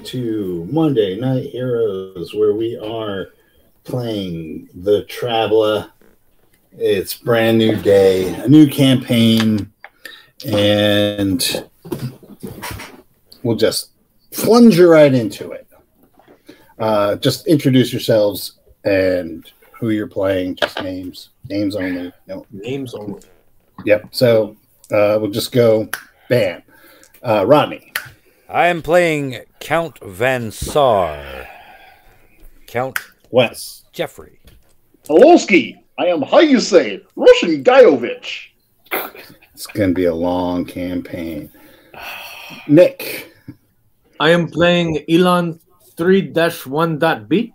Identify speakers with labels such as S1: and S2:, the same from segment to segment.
S1: Well then, welcome to Monday Night Heroes, where we are playing The Traveller. It's brand new day, a new campaign, and we'll just plunge right into it. Uh, just introduce yourselves and who you're playing, just names, names only. No,
S2: Names only.
S1: Yep. So uh, we'll just go bam. Uh, Rodney.
S3: I am playing Count Van Sar. Count
S1: Wes.
S3: Jeffrey.
S4: Polowski, I am how you say Russian Guyovich.
S1: It's going to be a long campaign. Nick.
S2: I am playing Elon 3-1.b.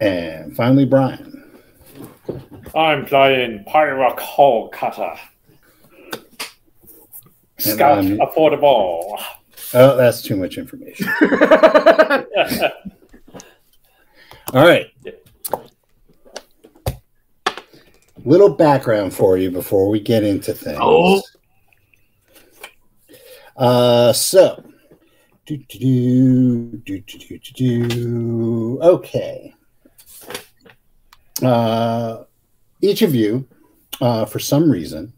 S1: And finally, Brian.
S5: I'm playing Pyrock Hall Cutter. Scott
S1: um,
S5: Affordable.
S1: Oh, that's too much information. All right. Little background for you before we get into things.
S2: Oh.
S1: Uh, so, do, do, do, do, do, do, do. okay. Uh, each of you, uh, for some reason,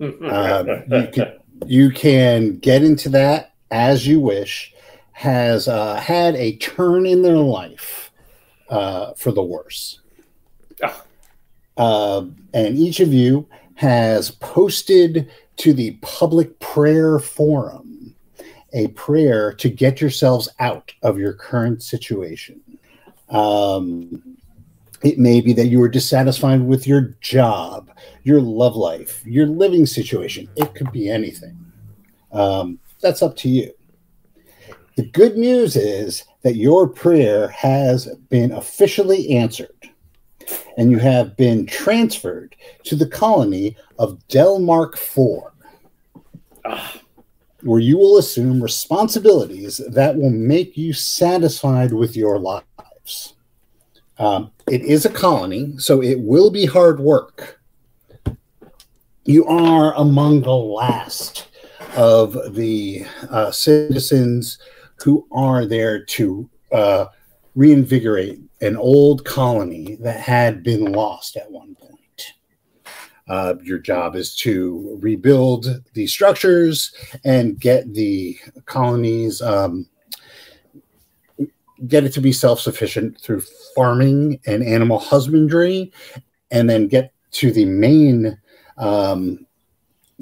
S1: uh, you, can, you can get into that as you wish, has uh, had a turn in their life uh, for the worse. Uh, and each of you has posted to the public prayer forum a prayer to get yourselves out of your current situation. Um, it may be that you are dissatisfied with your job, your love life, your living situation. It could be anything. Um, that's up to you. The good news is that your prayer has been officially answered, and you have been transferred to the colony of Delmark 4,
S5: Ah,
S1: where you will assume responsibilities that will make you satisfied with your lives. Um, it is a colony, so it will be hard work. You are among the last of the uh, citizens who are there to uh, reinvigorate an old colony that had been lost at one point. Uh, your job is to rebuild the structures and get the colonies um, get it to be self-sufficient through farming and animal husbandry and then get to the main um,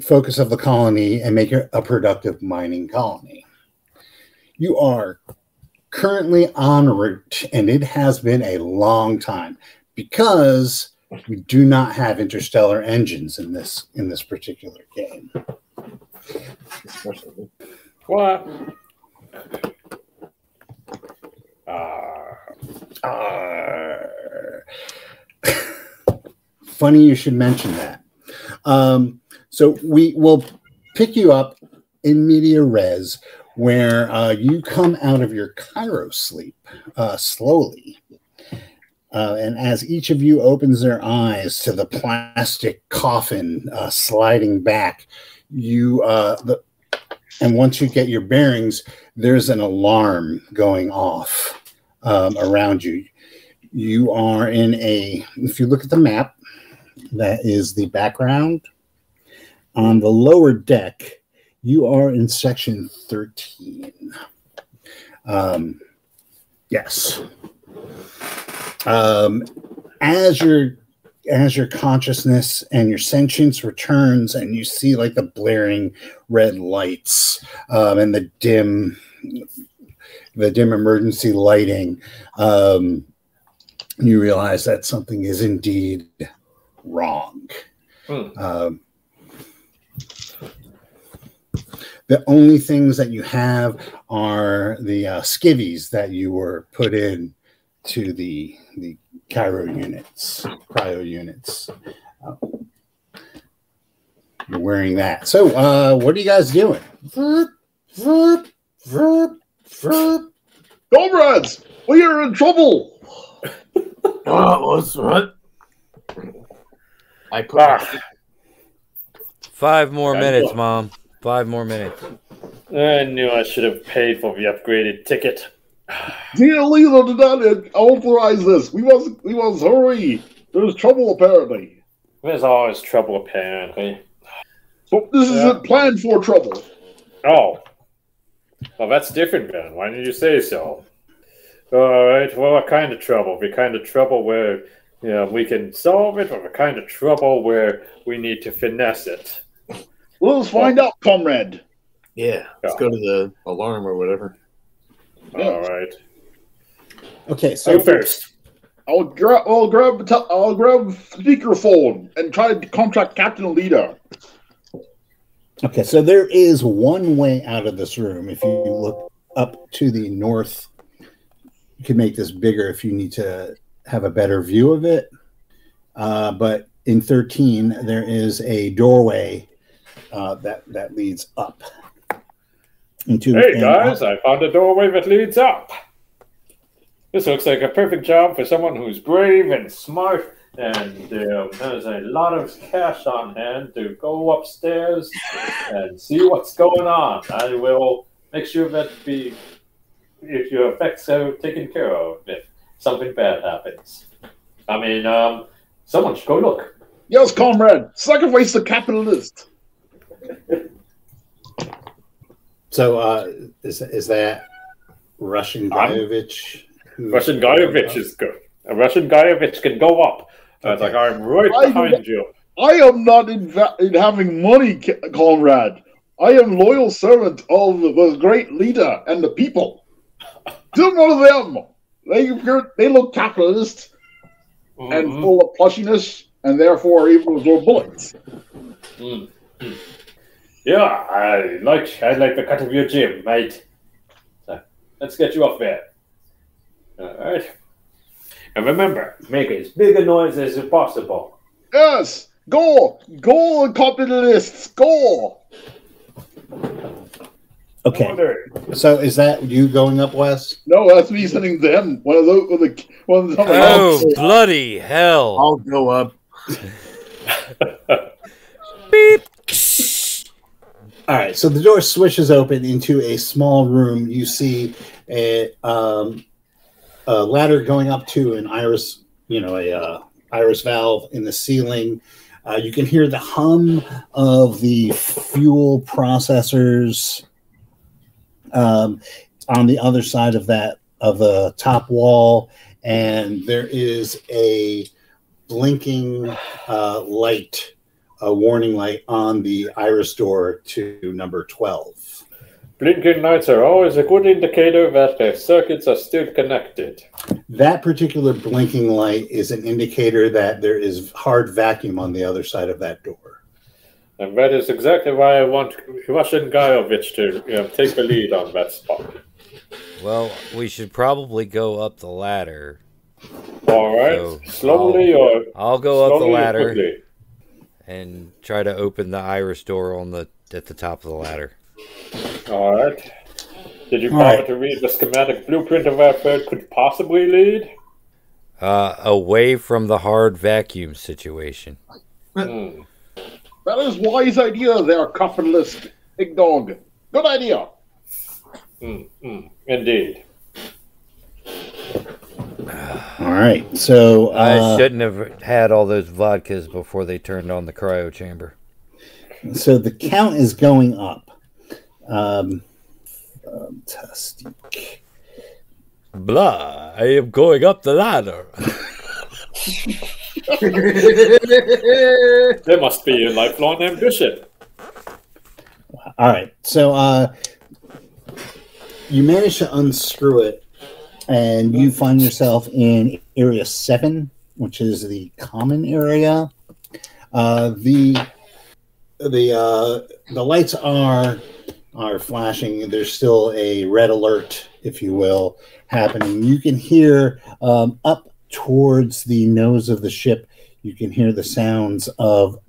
S1: focus of the colony and make it a productive mining colony you are currently en route and it has been a long time because we do not have interstellar engines in this in this particular game
S5: what? Uh,
S1: Arr. Funny you should mention that. Um, so we will pick you up in media res, where uh, you come out of your cryo sleep uh, slowly. Uh, and as each of you opens their eyes to the plastic coffin uh, sliding back, you uh, the, and once you get your bearings, there's an alarm going off um, around you. You are in a, if you look at the map, that is the background. On the lower deck, you are in section 13. Um, yes. Um, as your as your consciousness and your sentience returns and you see like the blaring red lights um, and the dim the dim emergency lighting um, you realize that something is indeed wrong um, the only things that you have are the uh, skivvies that you were put in to the the cryo units, cryo units. Uh, you're wearing that. So, uh, what are you guys doing? Vroom, vroom, vroom, vroom.
S4: Comrades, we are in trouble.
S2: Oh, what's what? I put
S5: Ah.
S3: Five more
S5: Okay.
S3: minutes, Mom. Five more minutes.
S5: I knew I should have paid for the upgraded ticket.
S4: Dear leader, did not authorize this. We must, we must hurry. There's trouble apparently.
S5: There's always trouble, apparently.
S4: But this
S5: Yeah.
S4: isn't planned for trouble.
S5: Oh. Well, that's different then. Why didn't you say so? All right. Well, what kind of trouble? The kind of trouble where you know, we can solve it, or the kind of trouble where we need to finesse it?
S4: Let us find out, comrade.
S2: Yeah. Let's go to the alarm or whatever.
S5: All right.
S1: Okay,
S5: So
S1: so
S5: first.
S4: I'll grab, I'll grab, the tel- I'll grab speakerphone and try to contact Captain and Leader.
S1: Okay, so there is one way out of this room. If you look up to the north, you can make this bigger if you need to have a better view of it. Uh, but in 13, there is a doorway uh, that that leads up into.
S5: Hey guys, I found a doorway that leads up. This looks like a perfect job for someone who's brave and smart and uh, has a lot of cash on hand to go upstairs and see what's going on. I will make sure that the if your effects are taken care of if something bad happens. I mean, um, someone should go look.
S4: Yes, comrade. Sacrifice the capitalist.
S1: So uh, is is that Russian
S5: I'm-
S1: Guyovich? who-
S5: Russian Guyovich is good. A Russian Guyovich can go up. Uh, It's like I'm right
S4: I-
S5: behind you.
S4: I am not in, va- in having money, ca- comrade. I am loyal servant of the great leader and the people. Do none of them. They they look capitalist and
S5: Mhm.
S4: full of plushiness, and therefore able to throw bullets.
S5: Mm. Mm. Yeah, I like I like the cut of your gym, mate. So, let's get you off there. All right. And remember, make as big a noise as possible.
S4: Yes, go, go, capitalists, go.
S1: Okay,
S5: Order.
S1: so is that you going up, Wes?
S4: No, that's me sending them. One of those, one of the, one of the.
S3: Oh, bloody hell.
S2: I'll go up.
S3: Beep.
S1: All right, so the door swishes open into a small room. You see a, um, a ladder going up to an iris, you know, a uh, iris valve in the ceiling. Uh, you can hear the hum of the fuel processors um, on the other side of that of the top wall, and there is a blinking uh, light a warning light on the iris door to number 12.
S5: Blinking lights are always a good indicator that the circuits are still connected.
S1: That particular blinking light is an indicator that there is hard vacuum on the other side of that door.
S5: And that is exactly why I want Russian Guyovich to you know, take the lead on that spot.
S3: Well, we should probably go up the ladder.
S5: All right,
S3: So,
S5: slowly or
S3: I'll go up the ladder and try to open the iris door on the at the top of the ladder.
S5: All right. Did you bother
S1: right.
S5: to read the schematic blueprint of where it could possibly lead?
S3: Uh, away from the hard vacuum situation.
S5: Hmm.
S4: That is wise idea there, capitalist. Big dog. Good idea.
S5: Hmm. Indeed.
S1: All right, so
S3: I
S1: uh,
S3: shouldn't have had all those vodkas before they turned on the cryo chamber.
S1: so the count is going up. Um, fantastic.
S3: Blah, I am going up the ladder.
S5: There must be a lifelong ambition.
S1: All right, so uh, you manage to unscrew it, and you find yourself in area seven, which is the common area. Uh, the the uh, the lights are are flashing. There's still a red alert, if you will, happening. You can hear um, up towards the nose of the ship. You can hear the sounds of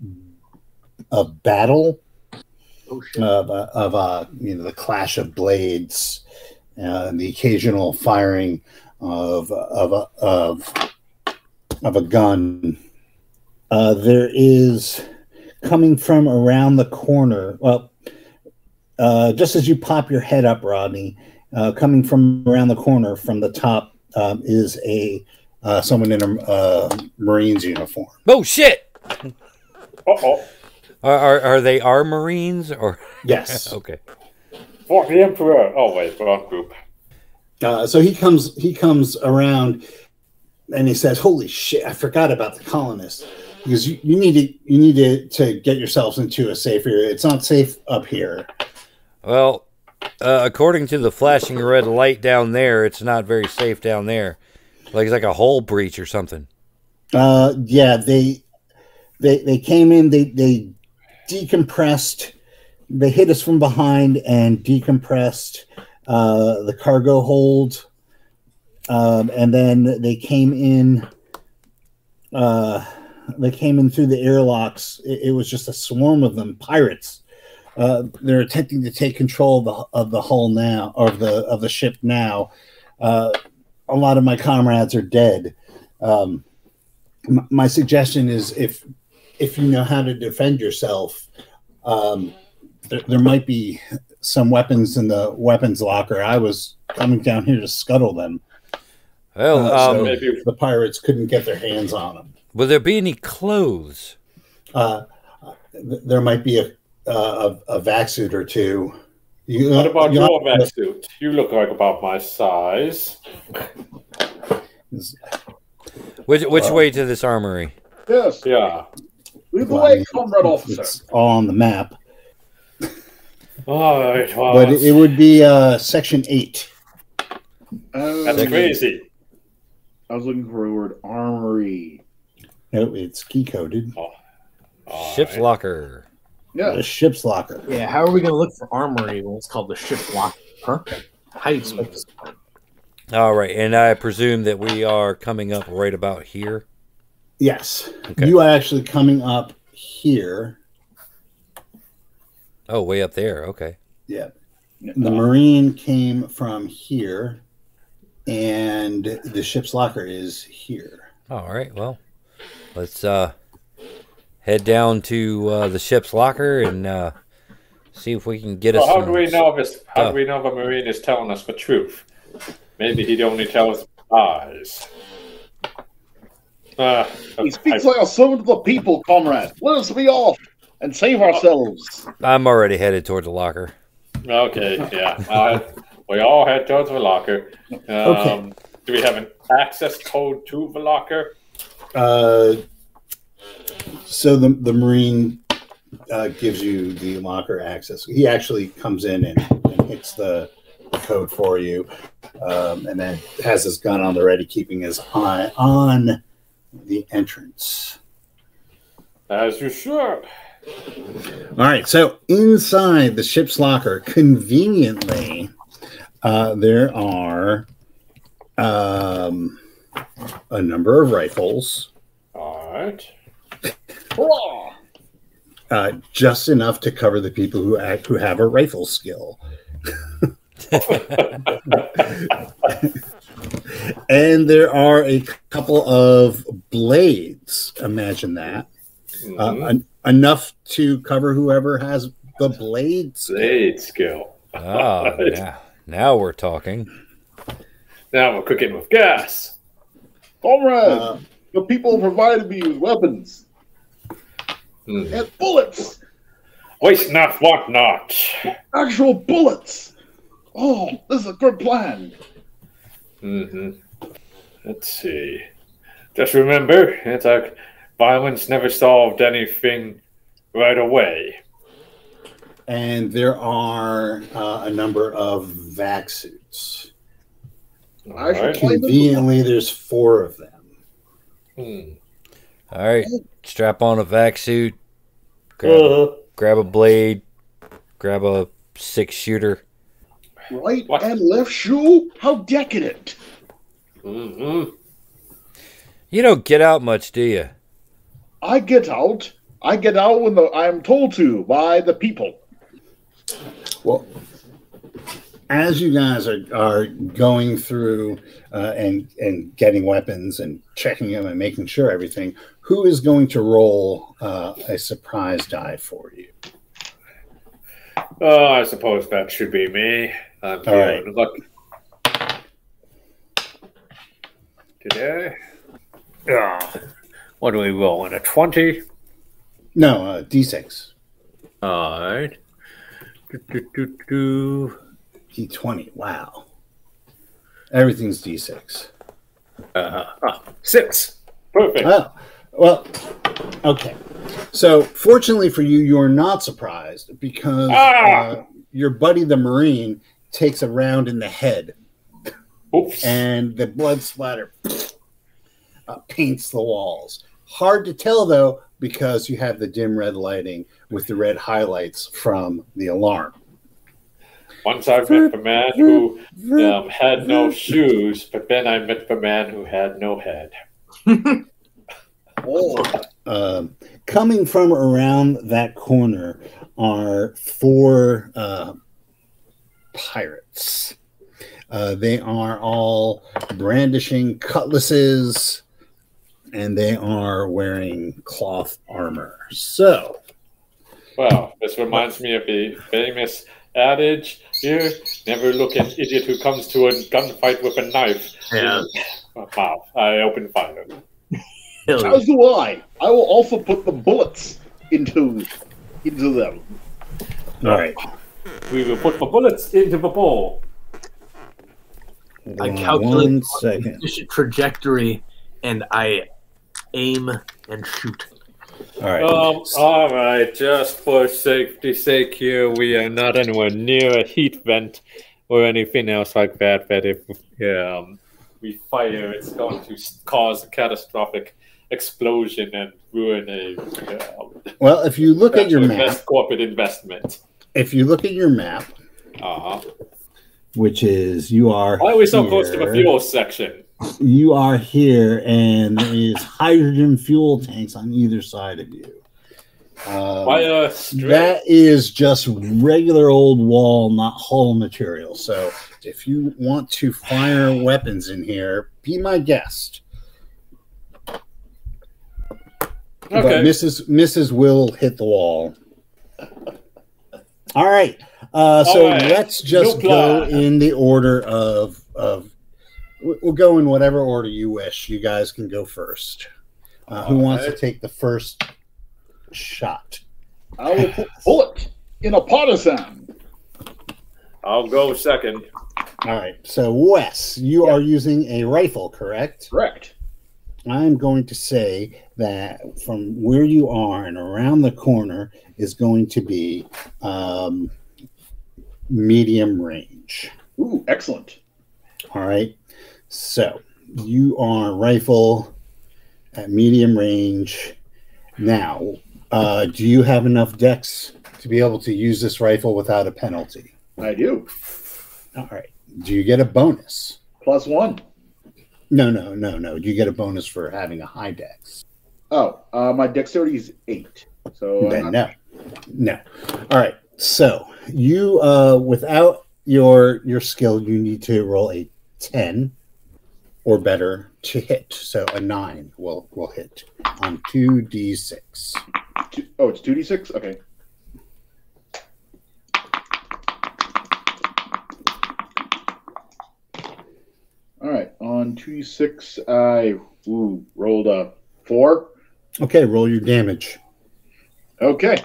S1: of battle
S2: Oh,
S1: of uh, of uh, you know the clash of blades, uh, and the occasional firing of of a of of a gun. Uh, there is coming from around the corner. Well, uh, just as you pop your head up, Rodney, uh, coming from around the corner from the top um, is a uh, someone in a uh, Marines uniform.
S3: Oh shit!
S5: Uh oh.
S3: Are, are are they our Marines or
S1: Yes.
S3: okay?
S5: For the Emperor. Oh, wait, wrong group.
S1: Uh, so he comes he comes around and he says, "Holy shit! I forgot about the colonists because you, you need to you need to, to get yourselves into a safe area. It's not safe up here."
S3: Well, uh, according to the flashing red light down there, it's not very safe down there. Like it's like a hole breach or something.
S1: Uh, yeah, they they they came in. They they decompressed. They hit us from behind and decompressed uh, the cargo hold, um, and then they came in. Uh, they came in through the airlocks. It, it was just a swarm of them, pirates. Uh, they're attempting to take control of the of the hull now, or of the of the ship now. Uh, a lot of my comrades are dead. Um, m- my suggestion is if if you know how to defend yourself, um, there, there might be some weapons in the weapons locker. I was coming down here to scuttle them.
S3: Well,
S1: Uh,
S3: um,
S5: maybe-
S1: the pirates couldn't get their hands on them.
S3: will there be any clothes?
S1: Uh, th- there might be a a, a vac suit or two. You,
S5: What about
S1: you-
S5: your vac suit? You look like about my size.
S3: Which which
S1: Well-
S3: way to this armory?
S4: Yes.
S5: Yeah.
S4: Lead the way, comrade officer.
S1: It's all on the map,
S5: All right. Well,
S1: but it, it would be uh, section eight.
S4: Uh,
S5: that's crazy.
S4: I was looking for the word armory.
S1: No, it's key coded.
S5: All
S3: Ship's
S5: right.
S3: locker.
S4: Yeah.
S1: The ship's locker.
S2: Yeah, how are we going to look for armory when it's called the ship's locker? Huh? How do you expect us?
S3: All right, and I presume that we are coming up right about here.
S1: Yes,
S3: Okay.
S1: you are actually coming up here.
S3: Oh, way up there. Okay.
S1: Yeah, the marine came from here, and the ship's locker is here.
S3: All right. Well, let's uh head down to uh, the ship's locker and uh, see if we can get
S5: Well,
S3: us.
S5: how
S3: some-
S5: do we know if it's, how
S3: stuff.
S5: do we know if a marine is telling us the truth? Maybe he'd only tell us lies. Uh,
S4: He speaks like a servant of the people, comrade. Let us be off and save ourselves.
S3: I'm already headed towards the locker.
S5: okay, yeah. Uh, we all head towards the locker. Um, Do we have an access code to the locker?
S1: Uh, so the the marine uh, gives you the locker access. He actually comes in and, and hits the code for you, um, and then has his gun on the ready, keeping his eye on the entrance.
S5: As you should.
S1: All right, so inside the ship's locker, conveniently, uh, there are um, a number of rifles,
S5: All right.
S4: Hurrah!
S1: uh, just enough to cover the people who act who have a rifle skill. and there are a couple of blades. Imagine that. Uh,
S5: Mhm.
S1: en- enough to cover whoever has the blades.
S5: Blade skill.
S3: Ah, now, now we're talking.
S5: Now we're cooking with gas.
S4: Comrade,
S1: Uh,
S4: the people provided me with weapons And bullets.
S5: Waste not, want not.
S4: Actual bullets. Oh, this is a good plan.
S5: hmm Let's see. Just remember, it's like violence never solved anything right away.
S1: and there are uh, a number of vac suits.
S4: I should
S5: Alright.
S1: Conveniently, there's four of them.
S5: Hmm.
S3: All right, strap on a vac suit, grab,
S5: Uh,
S3: grab a blade, grab a six shooter.
S4: Right
S5: What?
S4: and left shoe? How decadent.
S5: mhm.
S3: You don't get out much, do you?
S4: I get out. I get out when the, I am told to by the people.
S1: Well, as you guys are, are going through uh, and and getting weapons and checking them and making sure everything, who is going to roll uh, a surprise die for you?
S5: Oh, I suppose that should be me. I'm
S1: All right.
S5: lucky. Today? Ah, what do we roll? In a 20?
S1: No, uh, D6.
S5: Alright. Do, do, do, do.
S1: D20. Wow. Everything's D6.
S5: Uh, ah, six. Perfect.
S1: Oh, well, okay. So, fortunately for you, you're not surprised because
S5: Ah!
S1: uh, your buddy the Marine takes a round in the head
S5: Oops.
S1: and the blood splatter uh, paints the walls. Hard to tell though because you have the dim red lighting with the red highlights from the alarm.
S5: Once I met the man who um, had no shoes, but then I met the man who had no head.
S1: Um, coming from around that corner are four uh, pirates. Uh, they are all brandishing cutlasses and they are wearing cloth armor. So,
S5: Well, this reminds me of the famous adage here never look an idiot who comes to a gunfight with a knife.
S2: Yeah.
S5: Wow, I open fire.
S2: Hell yeah.
S4: As do I. I will also put the bullets into into them.
S1: all right.
S5: We will put the bullets into the ball.
S2: I calculate the trajectory and I aim and shoot.
S1: All right.
S5: Um, all right, just for safety's sake here, we are not anywhere near a heat vent or anything else like that. That if um, we fire, it's going to cause a catastrophic explosion and ruin a um,
S1: well, if you look at your map,
S5: invest- corporate investment.
S1: if you look at your map,
S5: Uh-huh.
S1: which is you are
S5: Why are we so close to the fuel section?
S1: You are here and there is hydrogen fuel tanks on either side of you. Um,
S5: Why uh,
S1: that is just regular old wall not hull material. So if you want to fire weapons in here be my guest.
S5: Okay.
S1: but mrs mrs will hit the wall. All right uh, so
S5: All right.
S1: let's just
S5: No
S1: go in the order of of we'll go in whatever order you wish you guys can go first uh, who
S5: All
S1: wants to take the first shot
S4: I will put bullet in a partisan.
S5: I'll go second.
S1: all right so wes you are using a rifle correct
S4: Correct.
S1: I'm going to say that from where you are and around the corner is going to be um, medium range.
S4: Ooh, excellent.
S1: All right. So you are rifle at medium range. Now, uh, do you have enough dex to be able to use this rifle without a penalty?
S4: I do.
S1: All right. Do you get a bonus?
S4: Plus one.
S1: No, no, no, no. Do you get a bonus for having a high dex?
S4: Oh, uh, my dexterity is eight. So uh,
S1: Then no, no. All right. So you, uh, without your your skill, you need to roll a ten or better to hit. So a nine will will hit on two d six.
S4: Oh, it's two d six. Okay. All right, on two d six, I ooh, rolled a four.
S1: Okay, roll your damage.
S4: Okay.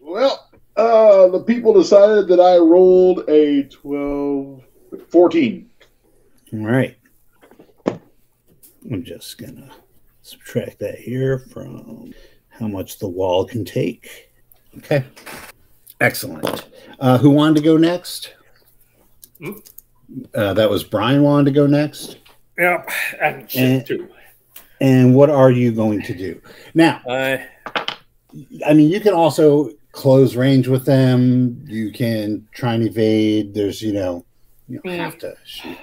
S4: Well, uh, the people decided that I rolled a 12, 14.
S1: All right. I'm just gonna subtract that here from how much the wall can take. Okay. Excellent. Uh, who wanted to go next?
S5: Hmm?
S1: Uh, that was Brian wanted to go next.
S5: Yep, and shit
S1: And-
S5: too.
S1: And what are you going to do? Now,
S5: I
S1: I mean, you can also close range with them. You can try and evade. There's, you know, you don't have to shoot.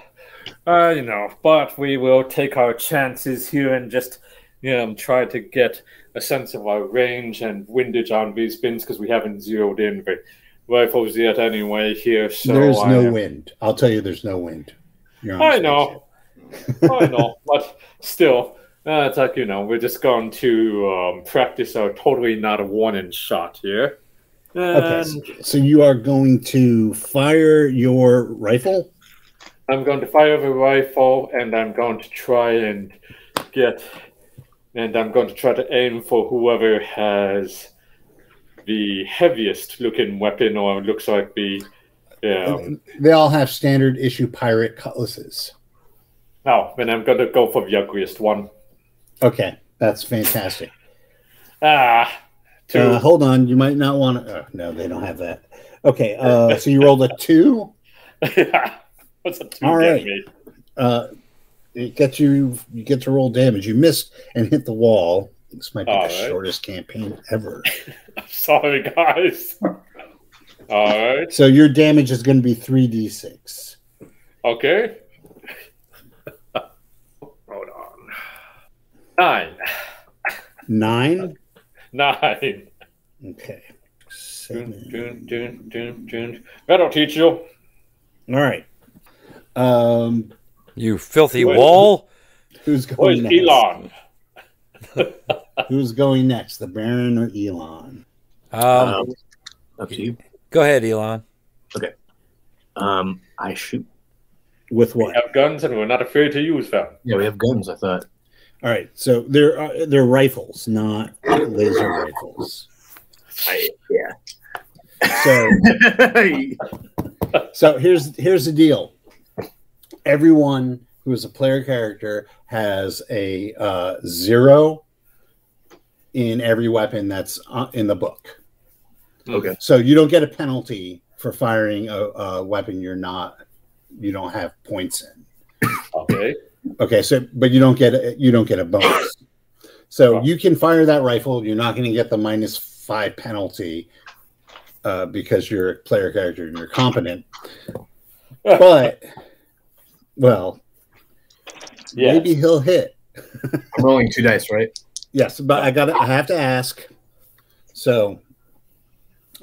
S5: Uh, you know, but we will take our chances here and just, you know, try to get a sense of our range and windage on these bins because we haven't zeroed in the rifles yet anyway here. So
S1: there's
S5: I
S1: no
S5: am-
S1: wind. I'll tell you, there's no wind. You're on
S5: I know. I know, but still, Uh, it's like, you know, we're just going to um, practice our totally not a one in shot here.
S1: Okay,
S5: And
S1: so, so you are going to fire your rifle.
S5: I'm going to fire the rifle and I'm going to try and get. And I'm going to try to aim for whoever has the heaviest looking weapon or looks like the. Um,
S1: They all have standard issue pirate cutlasses.
S5: oh, and I'm going to go for the ugliest one.
S1: Okay, that's fantastic.
S5: Ah! Two.
S1: Uh, hold on, you might not want to. Oh, no, they don't have that. Okay, uh, so you rolled a two.
S5: What's a two
S1: All
S5: get
S1: Uh, it gets you. You get to roll damage. You missed and hit the wall. This might be
S5: All
S1: the
S5: right.
S1: shortest campaign ever.
S5: Sorry, guys. All right.
S1: So your damage is going to be three d six.
S5: Okay. Hold on. Nine.
S1: Nine.
S5: Nine.
S1: Okay.
S5: Dun,
S1: Seven.
S5: dun, dun, dun, dun. That'll teach you.
S1: All right. Um,
S3: You filthy
S5: Wait.
S3: wall.
S1: who's
S5: Where's
S1: going next?
S5: Elon?
S1: Who's going next? The Baron or Elon?
S3: Um,
S2: Um, up to you.
S3: go ahead, Elon. Okay.
S2: Um, I shoot.
S1: With what?
S5: We have guns and we're not afraid to use them.
S2: Yeah, we have guns. I thought.
S1: All right. So they're uh, they're rifles, not laser rifles.
S2: I, yeah.
S1: So so here's here's the deal. Everyone who is a player character has a uh, zero in every weapon that's uh, in the book.
S2: okay.
S1: So you don't get a penalty for firing a, a weapon you're not you don't have points in.
S5: Okay.
S1: Okay, so but you don't get a, you don't get a bonus. So
S5: Oh.
S1: you can fire that rifle. You're not going to get the minus five penalty uh, because you're a player character and you're competent. But well,
S5: Yes.
S1: maybe he'll hit.
S2: I'm rolling two dice, right?
S1: Yes, but I got I have to ask. So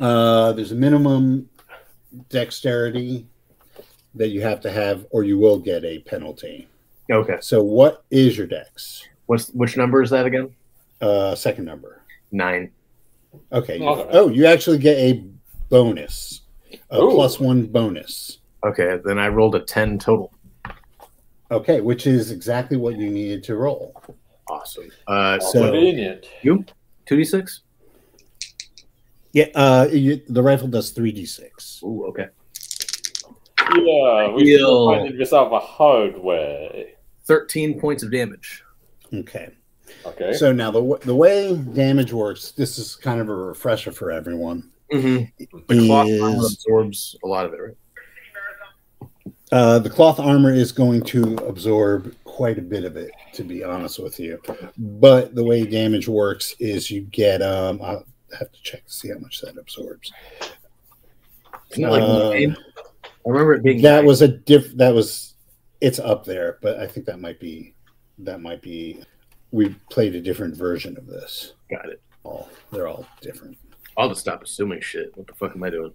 S1: uh, there's a minimum dexterity that you have to have, or you will get a penalty.
S2: Okay.
S1: So what is your dex?
S2: What's which number is that again?
S1: Uh, second number.
S2: Nine.
S1: Okay. you-
S5: Okay.
S1: oh, you actually get a bonus, a
S5: Ooh.
S1: plus one bonus.
S2: Okay, then I rolled a ten total.
S1: Okay, which is exactly what you needed to roll.
S2: Awesome. Uh,
S1: So-
S5: Convenient.
S2: you two d six.
S1: Yeah, uh, you, the rifle does three d six.
S2: Ooh, okay.
S5: Yeah, we
S2: Deal.
S5: still finding this out the hard way.
S2: Thirteen points of damage.
S1: Okay.
S5: Okay.
S1: So now the w- the way damage works, this is kind of a refresher for everyone.
S2: Mm-hmm. The cloth
S1: is-
S2: armor absorbs a lot of it, right?
S1: Uh, the cloth armor is going to absorb quite a bit of it, to be honest with you. But the way damage works is you get um, I'll have to check to see how much that absorbs.
S2: Isn't that like
S1: Um,
S2: nine? I remember it being
S1: that
S2: nine.
S1: was a diff that was it's up there but i think that might be that might be we played a different version of this
S2: got it.
S1: all they're all different
S2: I'll just stop assuming shit. What the fuck am I doing?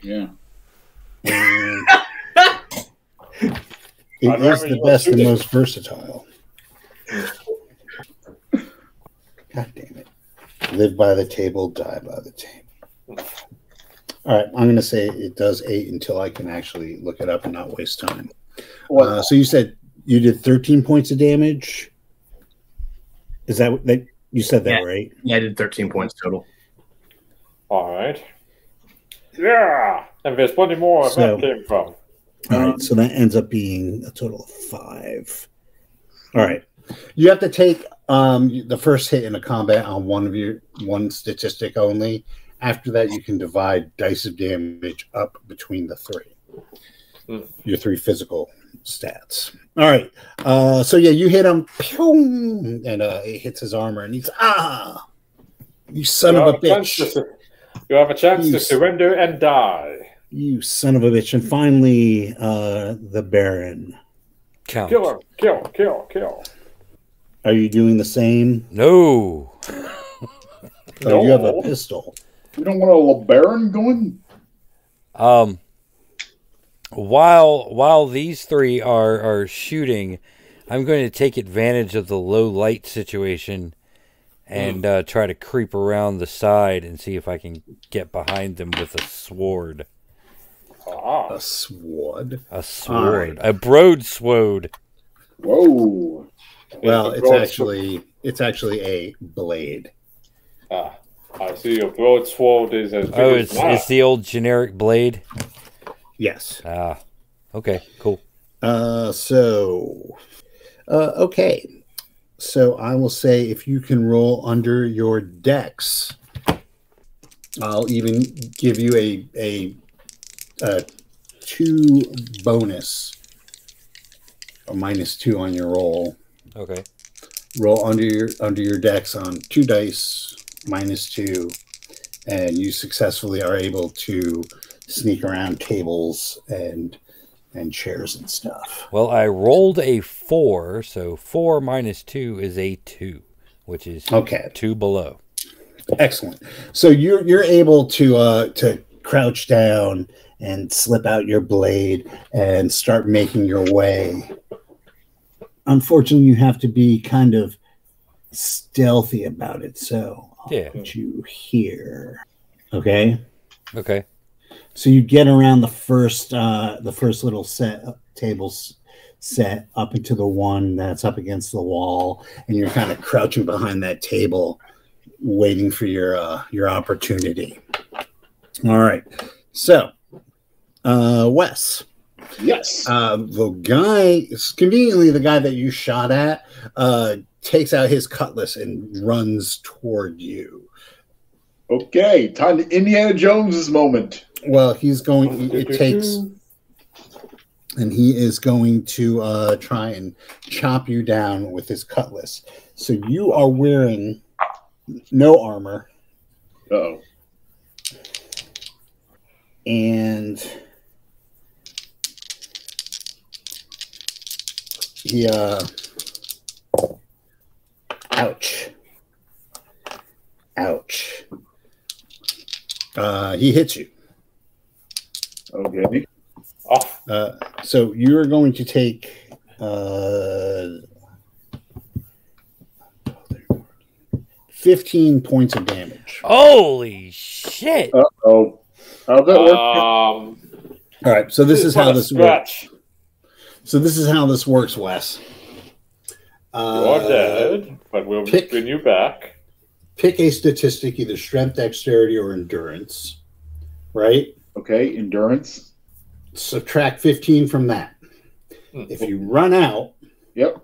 S4: Yeah.
S1: And it
S5: I'd
S1: is
S5: rather
S1: the best and most versatile god damn it live by the table die by the table all right i'm going to say it does eight until i can actually look it up and not waste time
S4: What?
S1: Uh, so you said you did 13 points of damage. Is that what that you said that
S2: Yeah.
S1: right?
S2: Yeah, I did thirteen points total.
S5: All right. Yeah, and there's plenty more where
S1: So-
S5: that came from.
S1: All right. So that ends up being a total of five. All right. You have to take um, the first hit in a combat on one of your one statistic only. After that, you can divide dice of damage up between the three.
S5: Hmm.
S1: Your three physical stats. All right. Uh, so yeah, you hit him, pew, and uh, it hits his armor, and he's ah, you son
S5: you
S1: of a
S5: have chance
S1: bitch.
S5: to- you have a chance
S1: You
S5: to
S1: s-
S5: surrender and die.
S1: You son of a bitch. And finally, uh, the Baron.
S3: Count.
S5: Kill him. Kill, kill, kill.
S1: Are you doing the same?
S3: No.
S1: Oh, you have a pistol.
S4: You don't want a LeBaron going?
S3: Um, while while these three are are shooting, I'm going to take advantage of the low light situation and uh, try to creep around the side and see if I can get behind them with a sword.
S5: Ah,
S1: A sword.
S3: A sword. A broadsword.
S4: Whoa.
S1: Well,
S5: the
S1: it's
S5: broad-
S1: actually it's actually a blade.
S5: ah, I see your broadsword is as big
S3: Oh, it's
S5: mine.
S3: it's the old generic blade.
S1: Yes.
S3: Ah, okay, cool.
S1: Uh, so, uh, okay. So I will say if you can roll under your dex, I'll even give you a a, a two bonus, a minus two on your roll.
S3: Okay.
S1: Roll under your under your dex on two dice, minus two, and you successfully are able to sneak around tables and and chairs and stuff.
S3: Well, I rolled a four, so four minus two is a two, which is
S1: Okay.
S3: two below.
S1: Excellent. So you're you're able to uh to crouch down and slip out your blade and start making your way. Unfortunately, you have to be kind of stealthy about it. So I'll
S3: Yeah.
S1: put you here. Okay.
S3: Okay.
S1: So you get around the first uh the first little set of tables set up into the one that's up against the wall and you're kind of crouching behind that table waiting for your uh your opportunity. All right. So uh Wes,
S4: Yes.
S1: uh the guy conveniently the guy that you shot at uh takes out his cutlass and runs toward you.
S4: Okay. Time to Indiana Jones's moment.
S1: Well, he's going it takes and he is going to uh, try and chop you down with his cutlass. So you are wearing no armor,
S4: Uh-oh.
S1: and he uh, ouch, ouch. Uh, he hits you.
S4: Okay.
S5: Oh,
S1: Uh, so you're going to take uh, 15 points of damage.
S3: Holy shit!
S4: Uh-oh. How's that work?
S5: um,
S1: All right, so this is how
S5: what a
S1: this works. So this is how this works, Wes.
S5: You're
S1: Uh,
S5: dead, but we'll
S1: pick-
S5: bring you back.
S1: pick a statistic, either strength, dexterity, or endurance. Right?
S4: Okay. Endurance.
S1: Subtract 15 from that.
S5: Hmm.
S1: If you run out,
S4: Yep.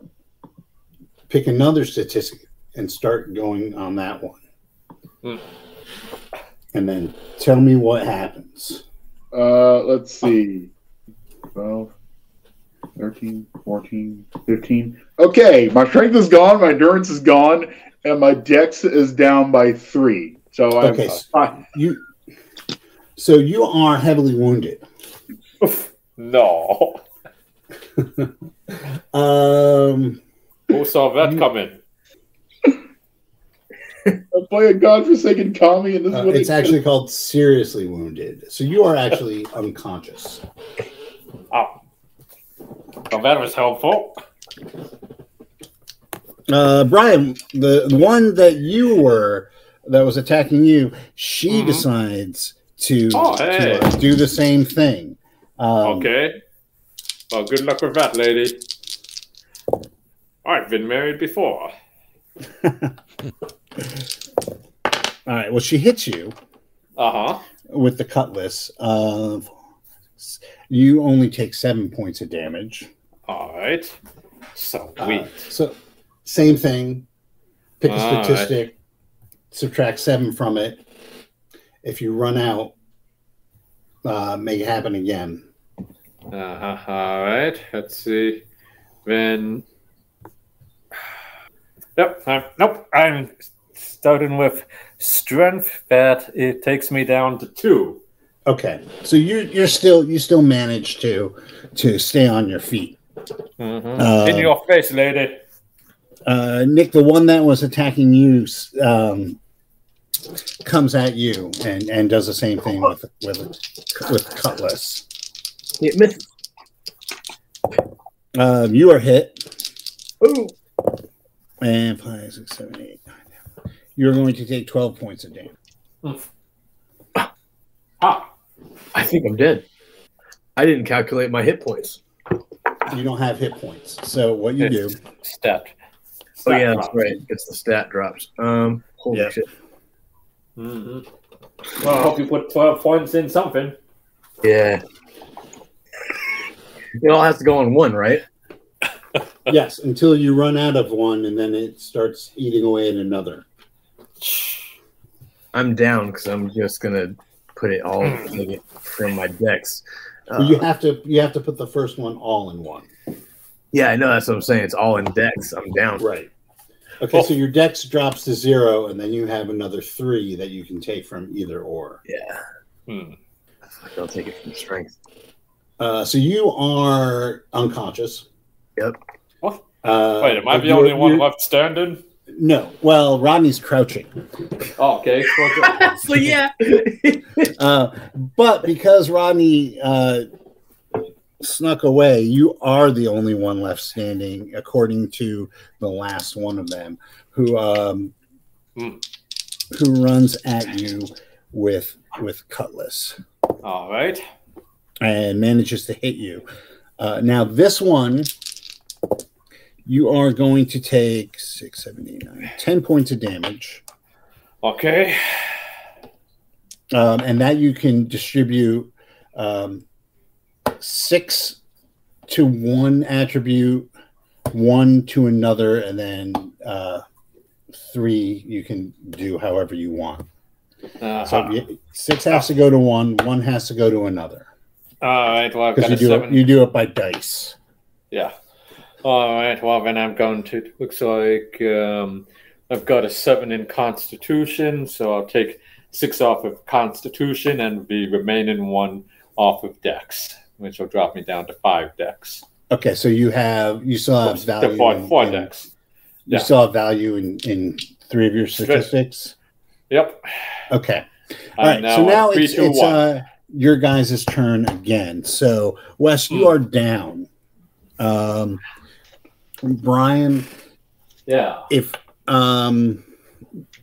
S1: pick another statistic and start going on that one.
S5: Hmm.
S1: And then tell me what happens.
S4: Uh, let's see. 12, 13, 14, 15. Okay, my strength is gone, my endurance is gone, and my dex is down by three. So I'm
S1: Okay.
S4: uh,
S1: You so you are heavily wounded.
S5: No.
S1: Um
S5: Who saw that coming?
S4: I play a godforsaken commie, and this
S1: uh,
S4: is what
S1: it's
S4: they-
S1: actually called seriously wounded. So you are actually unconscious.
S5: Oh. Well, that was helpful.
S1: Uh Brian, the, the one that you were that was attacking you, she
S5: Mhm.
S1: decides to,
S5: Oh,
S1: to,
S5: hey.
S1: uh, do the same thing. Um,
S5: Okay. Well, good luck with that, lady. I've been married before.
S1: All right. Well, she hits you
S5: Uh huh.
S1: with the cutlass. Uh, you only take seven points of damage.
S5: All right. So
S1: Uh,
S5: weak.
S1: so, same thing. Pick a
S5: All right.
S1: statistic, subtract seven from it. If you run out, uh, make it happen again.
S5: Uh-huh. All right. Let's see. Then. Yep. I'm, nope. I'm starting with strength. That it takes me down to two.
S1: Okay. So you you're still you still manage to to stay on your feet.
S5: Mhm.
S1: Uh,
S5: In your face, lady.
S1: uh, Nick, the one that was attacking you, um, comes at you and, and does the same thing with with with cutlass.
S2: It misses.
S1: Uh, you are hit.
S6: Ooh.
S1: And five, six, seven, eight, nine. ten. You're going to take 12 points of damage.
S5: Ah,
S6: I think I'm dead. I didn't calculate my hit points.
S1: You don't have hit points. So what you do,
S5: stat.
S6: Oh yeah, that's right. It's the stat drops. Um, holy
S1: Yeah.
S6: shit.
S5: Hmm Well, I hope you put 12 points in something.
S6: Yeah. It all has to go on one, right?
S1: yes, until you run out of one and then it starts eating away at another.
S6: I'm down because I'm just gonna put it all take from my dex. Uh,
S1: you have to you have to put the first one all in one.
S6: yeah, I know that's what I'm saying. It's all in dex. I'm down.
S1: Right. Okay, so your dex drops to zero, and then you have another three that you can take from either or.
S6: Yeah.
S5: Hmm.
S6: I'll take it from strength.
S1: Uh, so you are unconscious.
S6: Yep.
S5: What?
S1: Uh,
S5: Wait, am I the only one left standing?
S1: No. Well, Rodney's crouching.
S5: Oh, okay.
S6: So yeah.
S1: Uh, but because Rodney uh, snuck away, you are the only one left standing, according to the last one of them, who um,
S5: Hmm.
S1: who runs at you with with cutlass
S5: All right.
S1: and manages to hit you. Uh, now this one, you are going to take six, seven, eight, nine, ten points of damage.
S5: Okay.
S1: um, and that you can distribute um, six to one attribute, one to another, and then uh, three you can do however you want.
S5: Uh-huh.
S1: So six has to go to one, one has to go to another
S5: All right. Well, I've
S1: because
S5: got
S1: you
S5: a
S1: do it you do it by dice.
S5: Yeah. All right. Well, then I'm going to. Looks like um, I've got a seven in Constitution, so I'll take six off of Constitution and the remaining one off of Dex, which will drop me down to five dex.
S1: Okay, so you have you still have value.
S5: four,
S1: in-
S5: four
S1: in-. You
S5: Yeah.
S1: still have value in in three of your statistics.
S5: Yep.
S1: Okay. All right. I'm
S5: so
S1: now
S5: three,
S1: it's,
S5: two,
S1: it's uh, your guys' turn again. So, Wes, you
S5: Hmm.
S1: are down. Um, Brian,
S5: yeah.
S1: if um,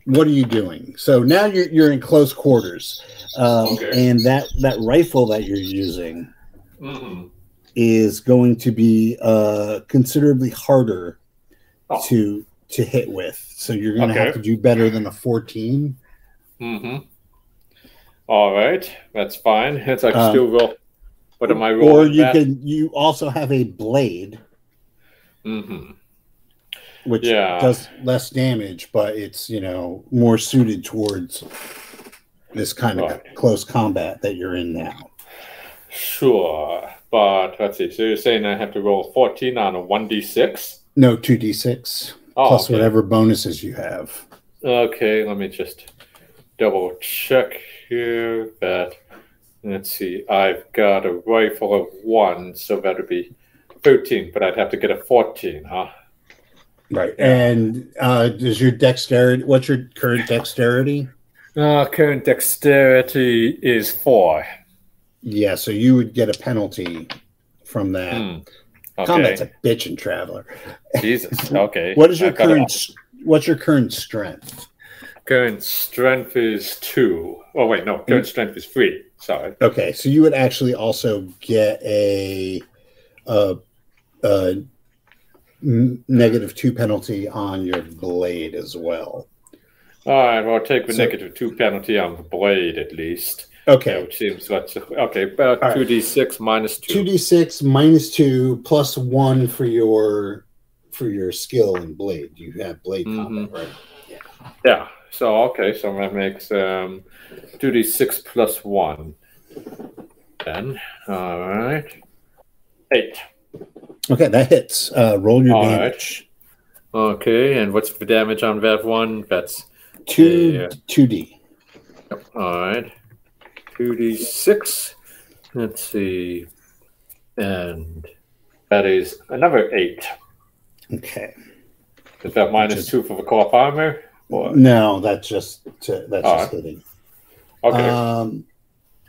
S1: what are you doing? So now you're you're in close quarters, um,
S5: Okay.
S1: and that that rifle that you're using
S5: hmm
S1: is going to be uh, considerably harder
S5: Oh.
S1: to to hit with. So you're going to
S5: Okay.
S1: have to do better than a 14.
S5: hmm All right. That's fine. It's like
S1: Um,
S5: still roll. What am I
S1: Or you can you also have a blade
S5: hmm
S1: which
S5: Yeah.
S1: does less damage, but it's you know more suited towards this kind of
S5: Right.
S1: close combat that you're in now.
S5: Sure. But let's see. So you're saying I have to roll 14 on a 1d6?
S1: No, two d six
S5: Oh,
S1: plus
S5: okay.
S1: whatever bonuses you have.
S5: Okay, let me just double check here that. Let's see. I've got a rifle of one, so that'd be 13, but I'd have to get a 14, huh?
S1: Right. And uh, does your dexterity? What's your current dexterity?
S5: Uh, current dexterity is 4.
S1: Yeah, so you would get a penalty from that.
S5: Hmm.
S1: Combat's a bitch and Traveller.
S5: Jesus. Okay.
S1: What is your current? What's your current strength?
S5: Current strength is 2. Oh, wait, no. Current strength is 3. Sorry.
S1: Okay, so you would actually also get a two penalty on your blade as well.
S5: All right, well, I'll take the
S1: So-
S5: negative 2 penalty on the blade at least.
S1: Okay,
S5: Which seems that's okay. About
S1: All right.
S5: two d six minus two.
S1: two d six minus two plus one for your for your skill in blade. You have blade
S5: Mhm.
S1: combat, right?
S5: Yeah. Yeah. So okay, so that makes um two d six plus one. Then all right, eight.
S1: Okay, that hits. Uh, roll your
S5: All right.
S1: damage.
S5: Okay, and what's the damage on that one? That's
S1: Two
S5: Yeah.
S1: two d.
S5: all right. Two d six. Let's see, and that is another eight.
S1: Okay.
S5: Is that minus two for the cloth armor? Or,
S1: No, that's just to, that's
S5: All
S1: just
S5: right.
S1: hitting.
S5: okay.
S1: Um,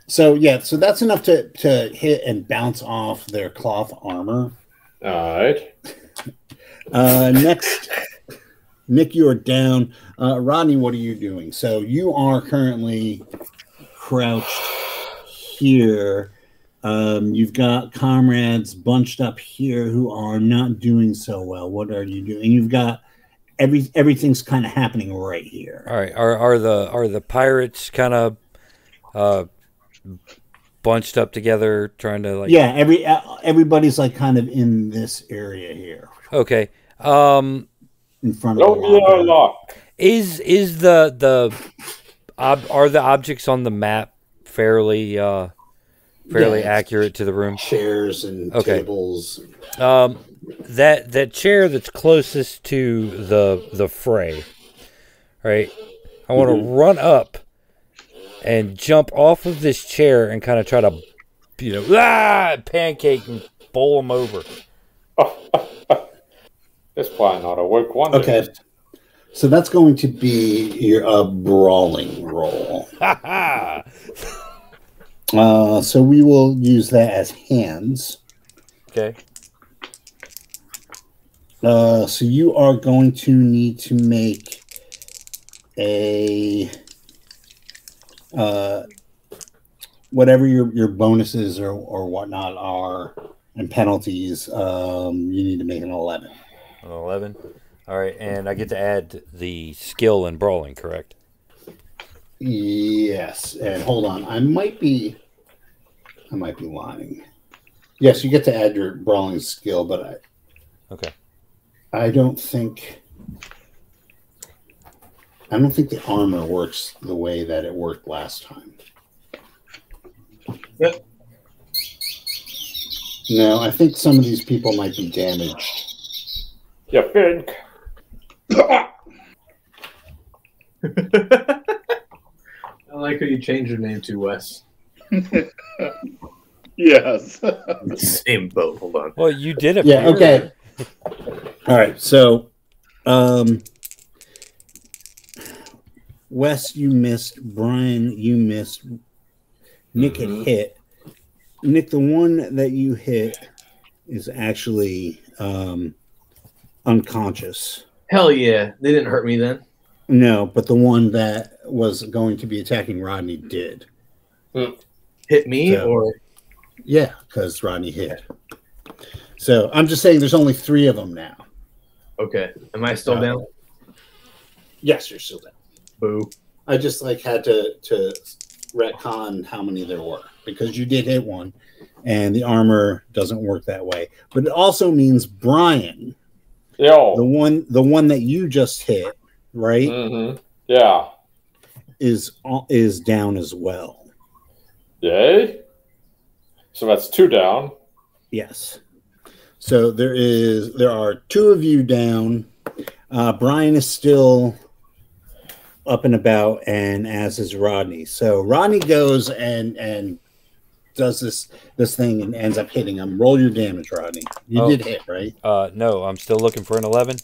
S1: so yeah, so that's enough to to hit and bounce off their cloth armor.
S5: all right.
S1: Uh, next, Nick, you are down. Uh, Rodney, what are you doing? So you are currently crouched here. Um, you've got comrades bunched up here who are not doing so well. What are you doing? You've got every everything's kind of happening right here.
S3: All right. Are are the are the pirates kind of uh bunched up together trying to like
S1: yeah, every uh, everybody's like kind of in this area here
S3: Okay. Um
S1: in front of the
S5: Romeo
S1: locker.
S5: Lock.
S3: is is the the ob, are the objects on the map fairly uh fairly
S1: Yeah.
S3: accurate to the room?
S1: chairs and
S3: Okay.
S1: tables.
S3: Um, that that chair that's closest to the the fray, right? I want to
S1: Mm-hmm.
S3: run up and jump off of this chair and kind of try to, you know, ah, pancake and bowl them over.
S5: This plan ought to work wonders.
S1: Okay. So that's going to be your uh, brawling roll. Uh, so we will use that as hands.
S3: Okay.
S1: Uh, so you are going to need to make a uh, whatever your, your bonuses or, or whatnot are and penalties. Um, you need to make an eleven.
S3: An eleven. All right, and I get to add the skill in brawling, correct?
S1: Yes, and hold on, I might be, I might be lying. Yes, you get to add your brawling skill, but I,
S3: Okay.
S1: I don't think, I don't think the armor works the way that it worked last time.
S6: Yep.
S1: No, I think some of these people might be damaged.
S5: You think?
S6: I like who you changed your name to, Wes.
S4: Yes.
S6: Same boat. Hold on.
S3: Well, you did it.
S1: Yeah. Okay. All right. So, um, Wes, you missed. Brian, you missed. Nick had hit. Nick, the one that you hit is actually um, unconscious.
S6: Hell yeah. They didn't hurt me then.
S1: No, but the one that was going to be attacking Rodney did.
S6: Hit me
S1: So-
S6: or
S1: Yeah, because Rodney hit. So I'm just saying, there's only three of them now.
S6: okay. Am I still
S1: Uh,
S6: down?
S1: Yes, you're still down.
S6: Boo.
S1: I just like had to to retcon how many there were because you did hit one, and the armor doesn't work that way. But it also means Brian, the one the one that you just hit, right,
S5: Mm-hmm. Yeah.
S1: is is down as well.
S5: Yay. So that's two down.
S1: Yes. So there is there are two of you down. Uh, Brian is still up and about, and as is Rodney. So Rodney goes and and does this this thing and ends up hitting him. Roll your damage, Rodney. You
S3: Oh.
S1: did hit, right?
S3: Uh, no, I'm still looking for an eleven.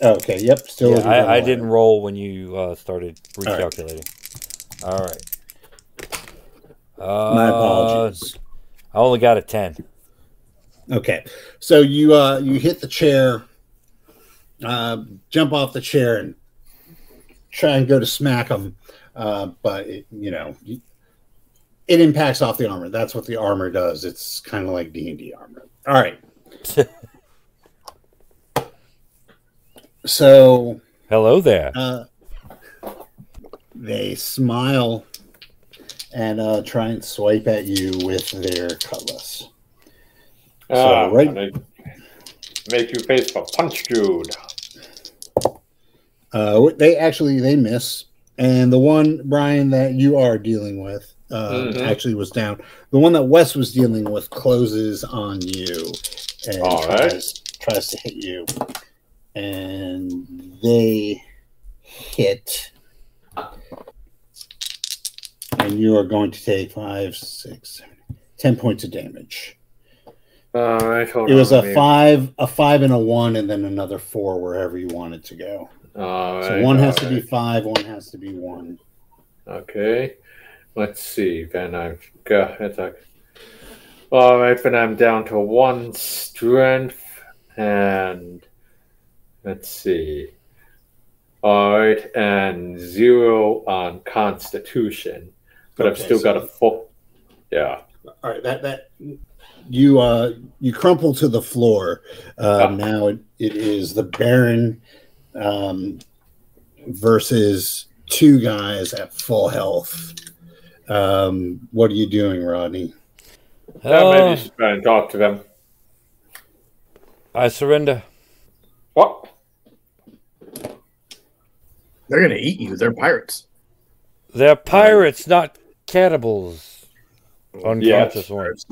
S1: Okay. Yep. Still.
S3: Yeah, I, I didn't roll when you uh, started
S1: right.
S3: recalculating. All right. Uh,
S1: My apologies.
S3: I only got a ten.
S1: Okay. So you uh you hit the chair, uh, jump off the chair and try and go to smack him, uh, but it, you know you- it impacts off the armor. That's what the armor does. It's kind of like D and D armor. All right. so
S3: Hello there.
S1: uh, they smile and uh, try and swipe at you with their cutlass.
S5: Ah,
S1: right-
S5: Make you face for punch dude.
S1: Uh, they actually they miss, and the one Brian that you are dealing with uh,
S5: Mhm.
S1: actually was down. The one that Wes was dealing with closes on you and
S5: All right.
S1: tries tries to hit you, and they hit, and you are going to take five, six, seven, ten points of damage.
S5: All right, hold
S1: It was
S5: on.
S1: a five, a five, and a one, and then another four wherever you wanted to go.
S5: All
S1: So
S5: right,
S1: one has
S5: all
S1: to be five, one has to be one.
S5: Okay. Let's see. Then I've got it's like all right. Then I'm down to one strength, and Let's see. All right, and zero on Constitution, but I've
S1: Okay,
S5: still got a full. Yeah.
S1: All right, that that you uh you crumple to the floor. Uh. Now it, it is the Baron um, versus two guys at full health. Um, what are you doing, Rodney?
S5: Yeah, maybe you should try and talk to them.
S3: I surrender.
S5: What?
S6: They're gonna eat you. They're pirates.
S3: They're pirates, not cannibals. Unconscious
S5: Yes.
S3: ones.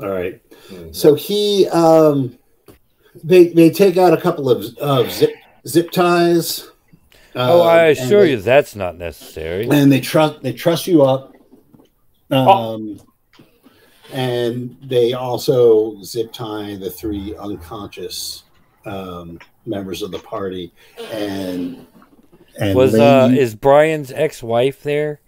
S1: All right.
S5: Mhm.
S1: So he um, they they take out a couple of of zip zip ties.
S3: Oh,
S1: um,
S3: I assure
S1: they-
S3: you that's not necessary.
S1: and they trust they trust you up um
S5: Oh.
S1: and they also zip tie the three unconscious um members of the party and and
S3: Was
S1: lay
S3: uh is Brian's ex-wife there?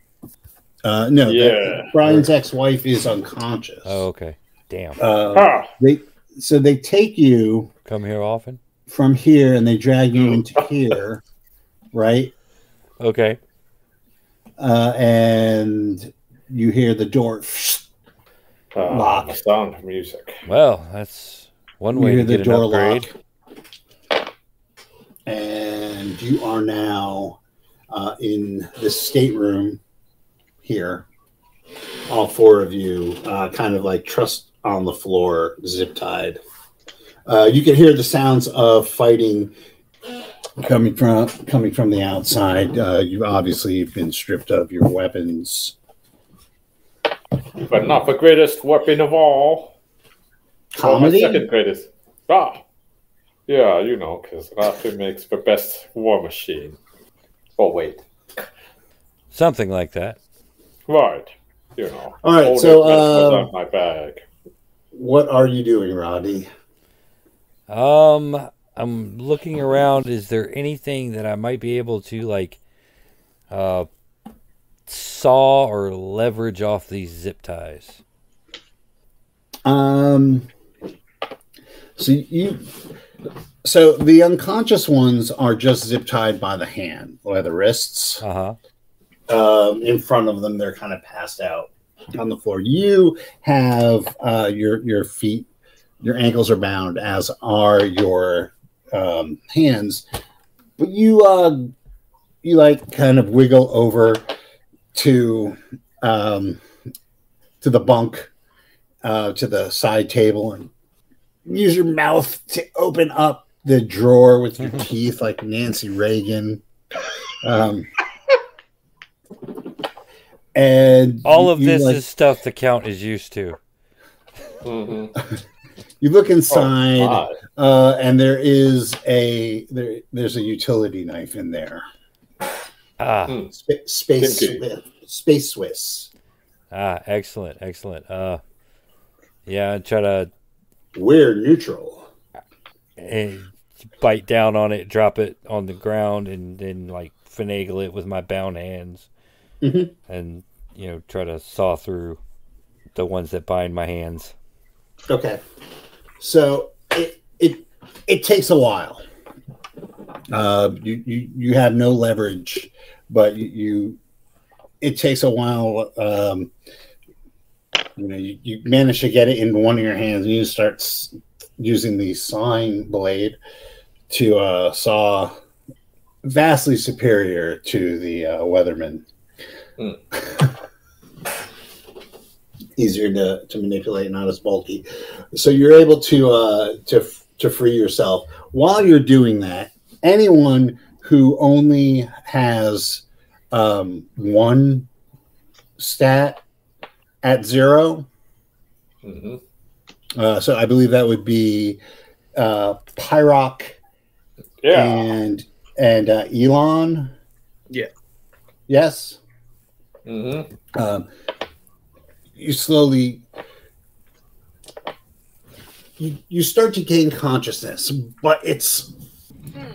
S1: uh no that-
S5: Yeah.
S1: brian's ex-wife is unconscious
S3: Oh, okay. Damn.
S1: uh,
S5: Ah,
S1: they so they take you
S3: Come here often.
S1: from here and they drag you into here right
S3: Okay.
S1: uh and you hear the door
S5: ah,
S1: Lock.
S5: sound of music.
S3: Well, that's one way
S1: You
S3: way
S1: hear
S3: to
S1: the
S3: get an
S1: door
S3: upgrade.
S1: lock. And you are now uh, in the stateroom here. All four of you, uh, kind of like trussed on the floor, zip tied. Uh, you can hear the sounds of fighting coming from coming from the outside. Uh, you obviously have been stripped of your weapons.
S5: But not the greatest weapon of all. Well, my
S1: Comedy.
S5: second greatest. Ah. Yeah, you know, because Rafi makes the best war machine. Oh, wait.
S3: Something like that.
S5: Right. You know.
S1: All right, so,
S5: it, was on my bag.
S1: What are you doing, Roddy?
S3: Um, I'm looking around. Is there anything that I might be able to like, uh, saw or leverage off these zip ties?
S1: Um. So you, so the unconscious ones are just zip tied by the hand or the wrists.
S3: Uh huh.
S1: Um, in front of them, they're kind of passed out on the floor. You have uh, your your feet, your ankles are bound, as are your um, hands. But you uh, you like kind of wiggle over to um, to the bunk uh, to the side table and use your mouth to open up the drawer with your teeth like Nancy Reagan. Um, and
S3: All of
S1: you,
S3: this
S1: like,
S3: is stuff the count is used to.
S5: hmm
S1: you look inside
S5: Oh,
S1: uh, and there is a there, there's a utility knife in there
S3: Ah,
S5: Hmm.
S1: Sp- space
S5: Kinky.
S1: Swi- space swiss
S3: ah, excellent, excellent. Uh, yeah, I try to
S1: we're neutral
S3: And bite down on it, drop it on the ground, and then like finagle it with my bound hands,
S1: Mhm.
S3: and you know try to saw through the ones that bind my hands.
S1: Okay. So it it it takes a while. Uh, you, you you have no leverage, but you, you it takes a while. Um, you know, you, you manage to get it in one of your hands, and you start s- using the sawing blade to uh, saw vastly superior to the uh, Leatherman.
S5: Hmm.
S1: Easier to, to manipulate, not as bulky. So you're able to uh, to to free yourself. While you're doing that, anyone who only has um, one stat at zero,
S5: hmm
S1: uh, so I believe that would be uh, Pyrock
S5: Yeah.
S1: and and uh, Elon.
S6: Yeah.
S1: Yes.
S5: hmm
S1: um, you slowly you, you start to gain consciousness but it's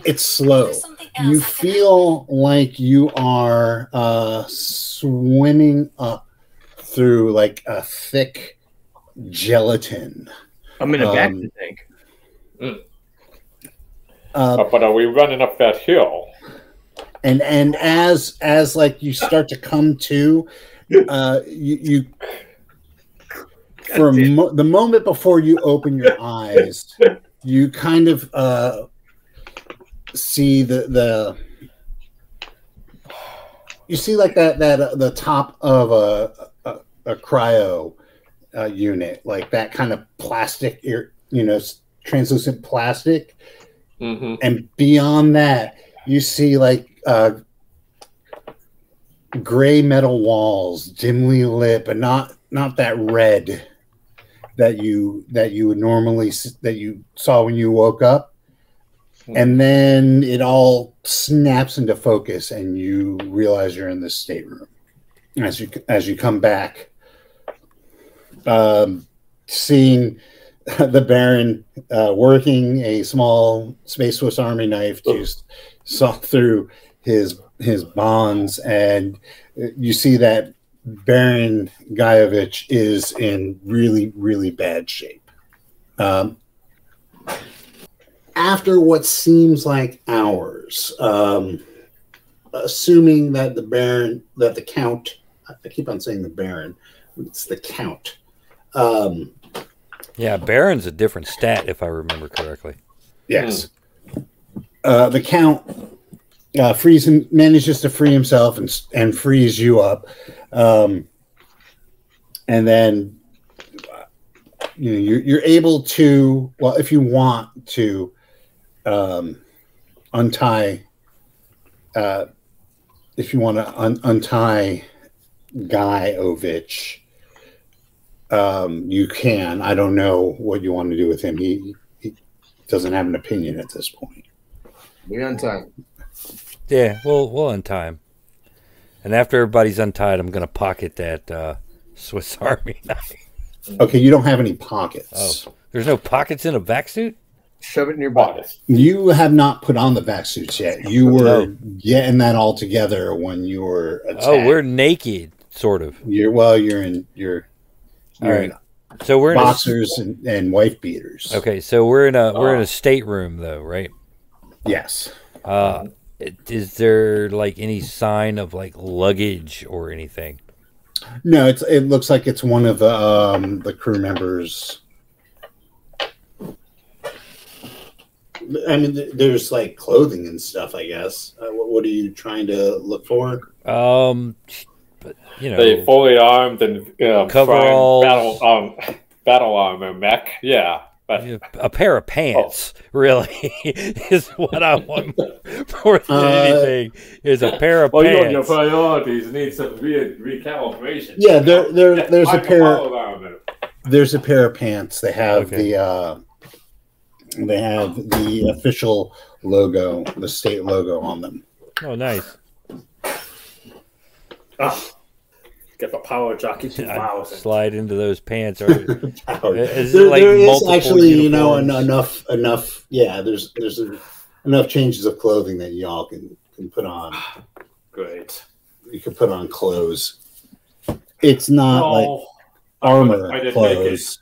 S1: it's slow
S7: else
S1: you
S7: I can-
S1: feel like you are uh, swimming up through like a thick gelatin
S6: I'm in a
S1: Um,
S6: vacuum tank.
S1: Uh,
S5: Uh, but are we running up that hill?
S1: and and as as like you start to come to uh you, you for mo- the moment before you open your eyes you kind of uh see the the you see like that that uh, the top of a a, a cryo uh, unit like that kind of plastic you know translucent plastic
S5: Mm-hmm.
S1: and beyond that you see like uh gray metal walls dimly lit but not not that red that you that you would normally that you saw when you woke up and then it all snaps into focus and you realize you're in this stateroom as you as you come back. Um seeing the Baron uh, working a small Space Swiss Army knife to saw through his his bonds, and uh, you see that Baron Guyovich is in really really bad shape. Um, after what seems like hours, um, assuming that the Baron that the Count, I keep on saying the Baron, it's the Count. Um,
S3: Yeah, Baron's a different stat if I remember correctly.
S1: Yes. Uh, the count uh, frees him, manages to free himself and and frees you up, um, and then uh, you know you're, you're able to well if you want to um, untie uh, if you want to un- untie Guy Ovich. Um, you can. I don't know what you want to do with him. He, he doesn't have an opinion at this point.
S6: We on time.
S3: Yeah, we'll we'll untie him. And after everybody's untied, I'm gonna pocket that uh, Swiss Army knife.
S1: Okay, you don't have any pockets.
S3: Oh. There's no pockets in a vac suit.
S6: Shove it in your body.
S1: You have not put on the vac suits yet. You were getting that all together when you were attacked.
S3: Oh, we're naked, sort of.
S1: you're well. You're in you're, you're
S3: All right. So we're
S1: in
S3: in a,
S1: boxers and, and wife beaters.
S3: okay. So we're in a we're in a stateroom though, right?
S1: Yes.
S3: Uh, is there like any sign of like luggage or anything?
S1: No, it's it looks like it's one of the um the crew members. I mean, there's like clothing and stuff. I guess. Uh, what, what are you trying to look for?
S3: Um, but you know,
S5: They fully armed and um,
S3: Coveralls.
S5: battle um, battle armor mech. Yeah, but
S3: a pair of pants really is what I want more than
S1: Uh,
S3: anything. Is a pair of
S5: well, you and your priorities need some re- recalibration.
S1: Yeah, there, there,
S5: Yeah,
S1: there's a pair.
S5: follow armor.
S1: There's a pair of pants. They have
S3: Okay.
S1: the uh, they have the official logo, the state logo on them.
S3: Oh, nice.
S5: Ah, get the power jockey two
S3: slide into those pants. Or Is
S1: there,
S3: like
S1: there is
S3: multiple
S1: actually, you know, en- enough, enough. Yeah, there's there's a, enough changes of clothing that y'all can can put on.
S5: Great.
S1: You can put on clothes. It's not like armor
S5: I didn't make it.
S1: clothes.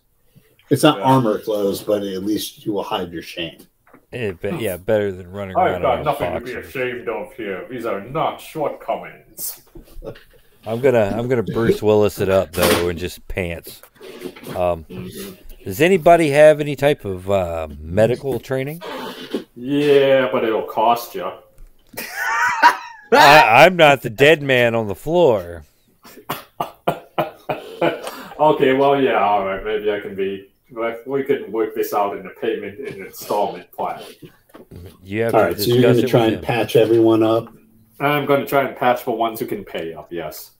S1: It's not
S5: Yeah.
S1: armor clothes, but at least you will hide your shame.
S3: Eh, but yeah, better than running
S5: I've
S3: around
S5: got
S3: in
S5: nothing to be ashamed of here. These are not shortcomings.
S3: I'm gonna I'm gonna Bruce Willis it up though, and just pants. Um, does anybody have any type of uh, medical training?
S5: Yeah, but it'll cost you.
S3: I, I'm not the dead man on the floor.
S5: okay, well, yeah, all right. Maybe I can be. Like, We can work this out in a payment and installment plan.
S3: You have
S1: All so you're going to try and
S3: him.
S1: patch everyone up.
S5: I'm going to try and patch for ones who can pay up. Yes.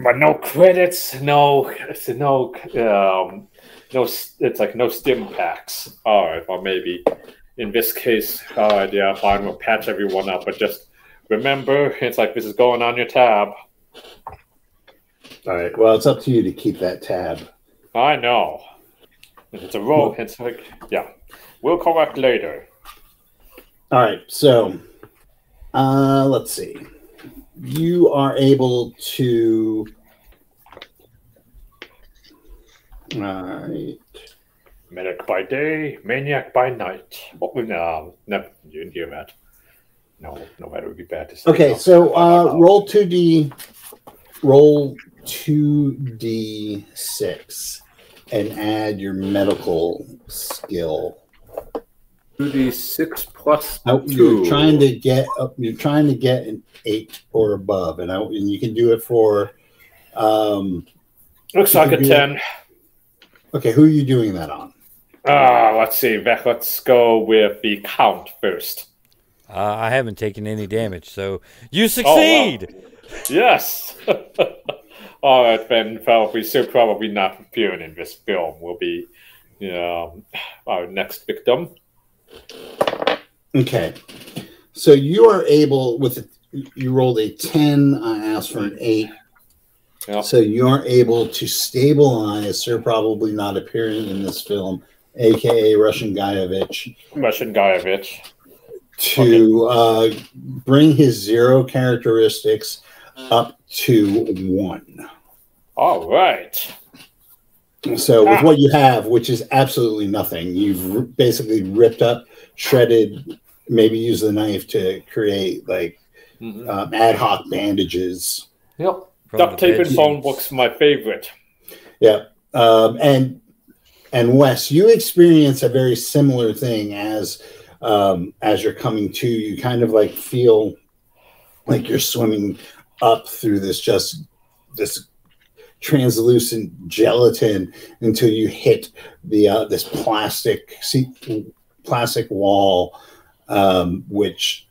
S5: But no credits, no, it's no, um, no. It's like no stim packs. All right, or maybe in this case, all right, yeah, fine. We'll patch everyone up, but just remember, it's like this is going on your tab.
S1: All right. Well, it's up to you to keep that tab.
S5: I know. If it's a roll, it's like, yeah, we'll correct later.
S1: All right. So, uh, let's see. You are able to. All right.
S5: Medic by day, maniac by night. Oh, no, never, you didn't hear that. No, no, that would be bad to say.
S1: Okay,
S5: No.
S1: so uh, roll two d, roll two d six, and add your medical skill.
S5: 2d6 plus
S1: Now,
S5: 2.
S1: you're trying to get up. You're trying to get an eight or above, and I, and you can do it for. Um,
S5: Looks like a
S1: can do
S5: 10.
S1: okay, who are you doing that on?
S5: Ah, let's see. Vec, Let's go with the count first.
S3: Uh, I haven't taken any damage, so you succeed.
S5: Yes. All right, then, probably so probably not appearing in this film will be, you know, our next victim.
S1: Okay, so you are able with you rolled a ten. I asked for an eight.
S5: Yeah.
S1: So you are able to stabilize Sir probably not appearing in this film, aka Russian Guyevich,
S5: Russian Guyevich.
S1: to uh, bring his zero characteristics up to one.
S5: All right.
S1: So with
S5: Ah.
S1: what you have, which is absolutely nothing, you've r- basically ripped up, shredded, maybe use the knife to create like
S5: Mhm.
S1: um, ad hoc bandages.
S5: Yep. Duct
S3: the
S5: tape and phone books, my favorite.
S1: Yeah, um, and and Wes, you experience a very similar thing as um, as you're coming to. You kind of like feel like you're swimming up through this just this translucent gelatin until you hit the uh, this plastic see, plastic wall, um, which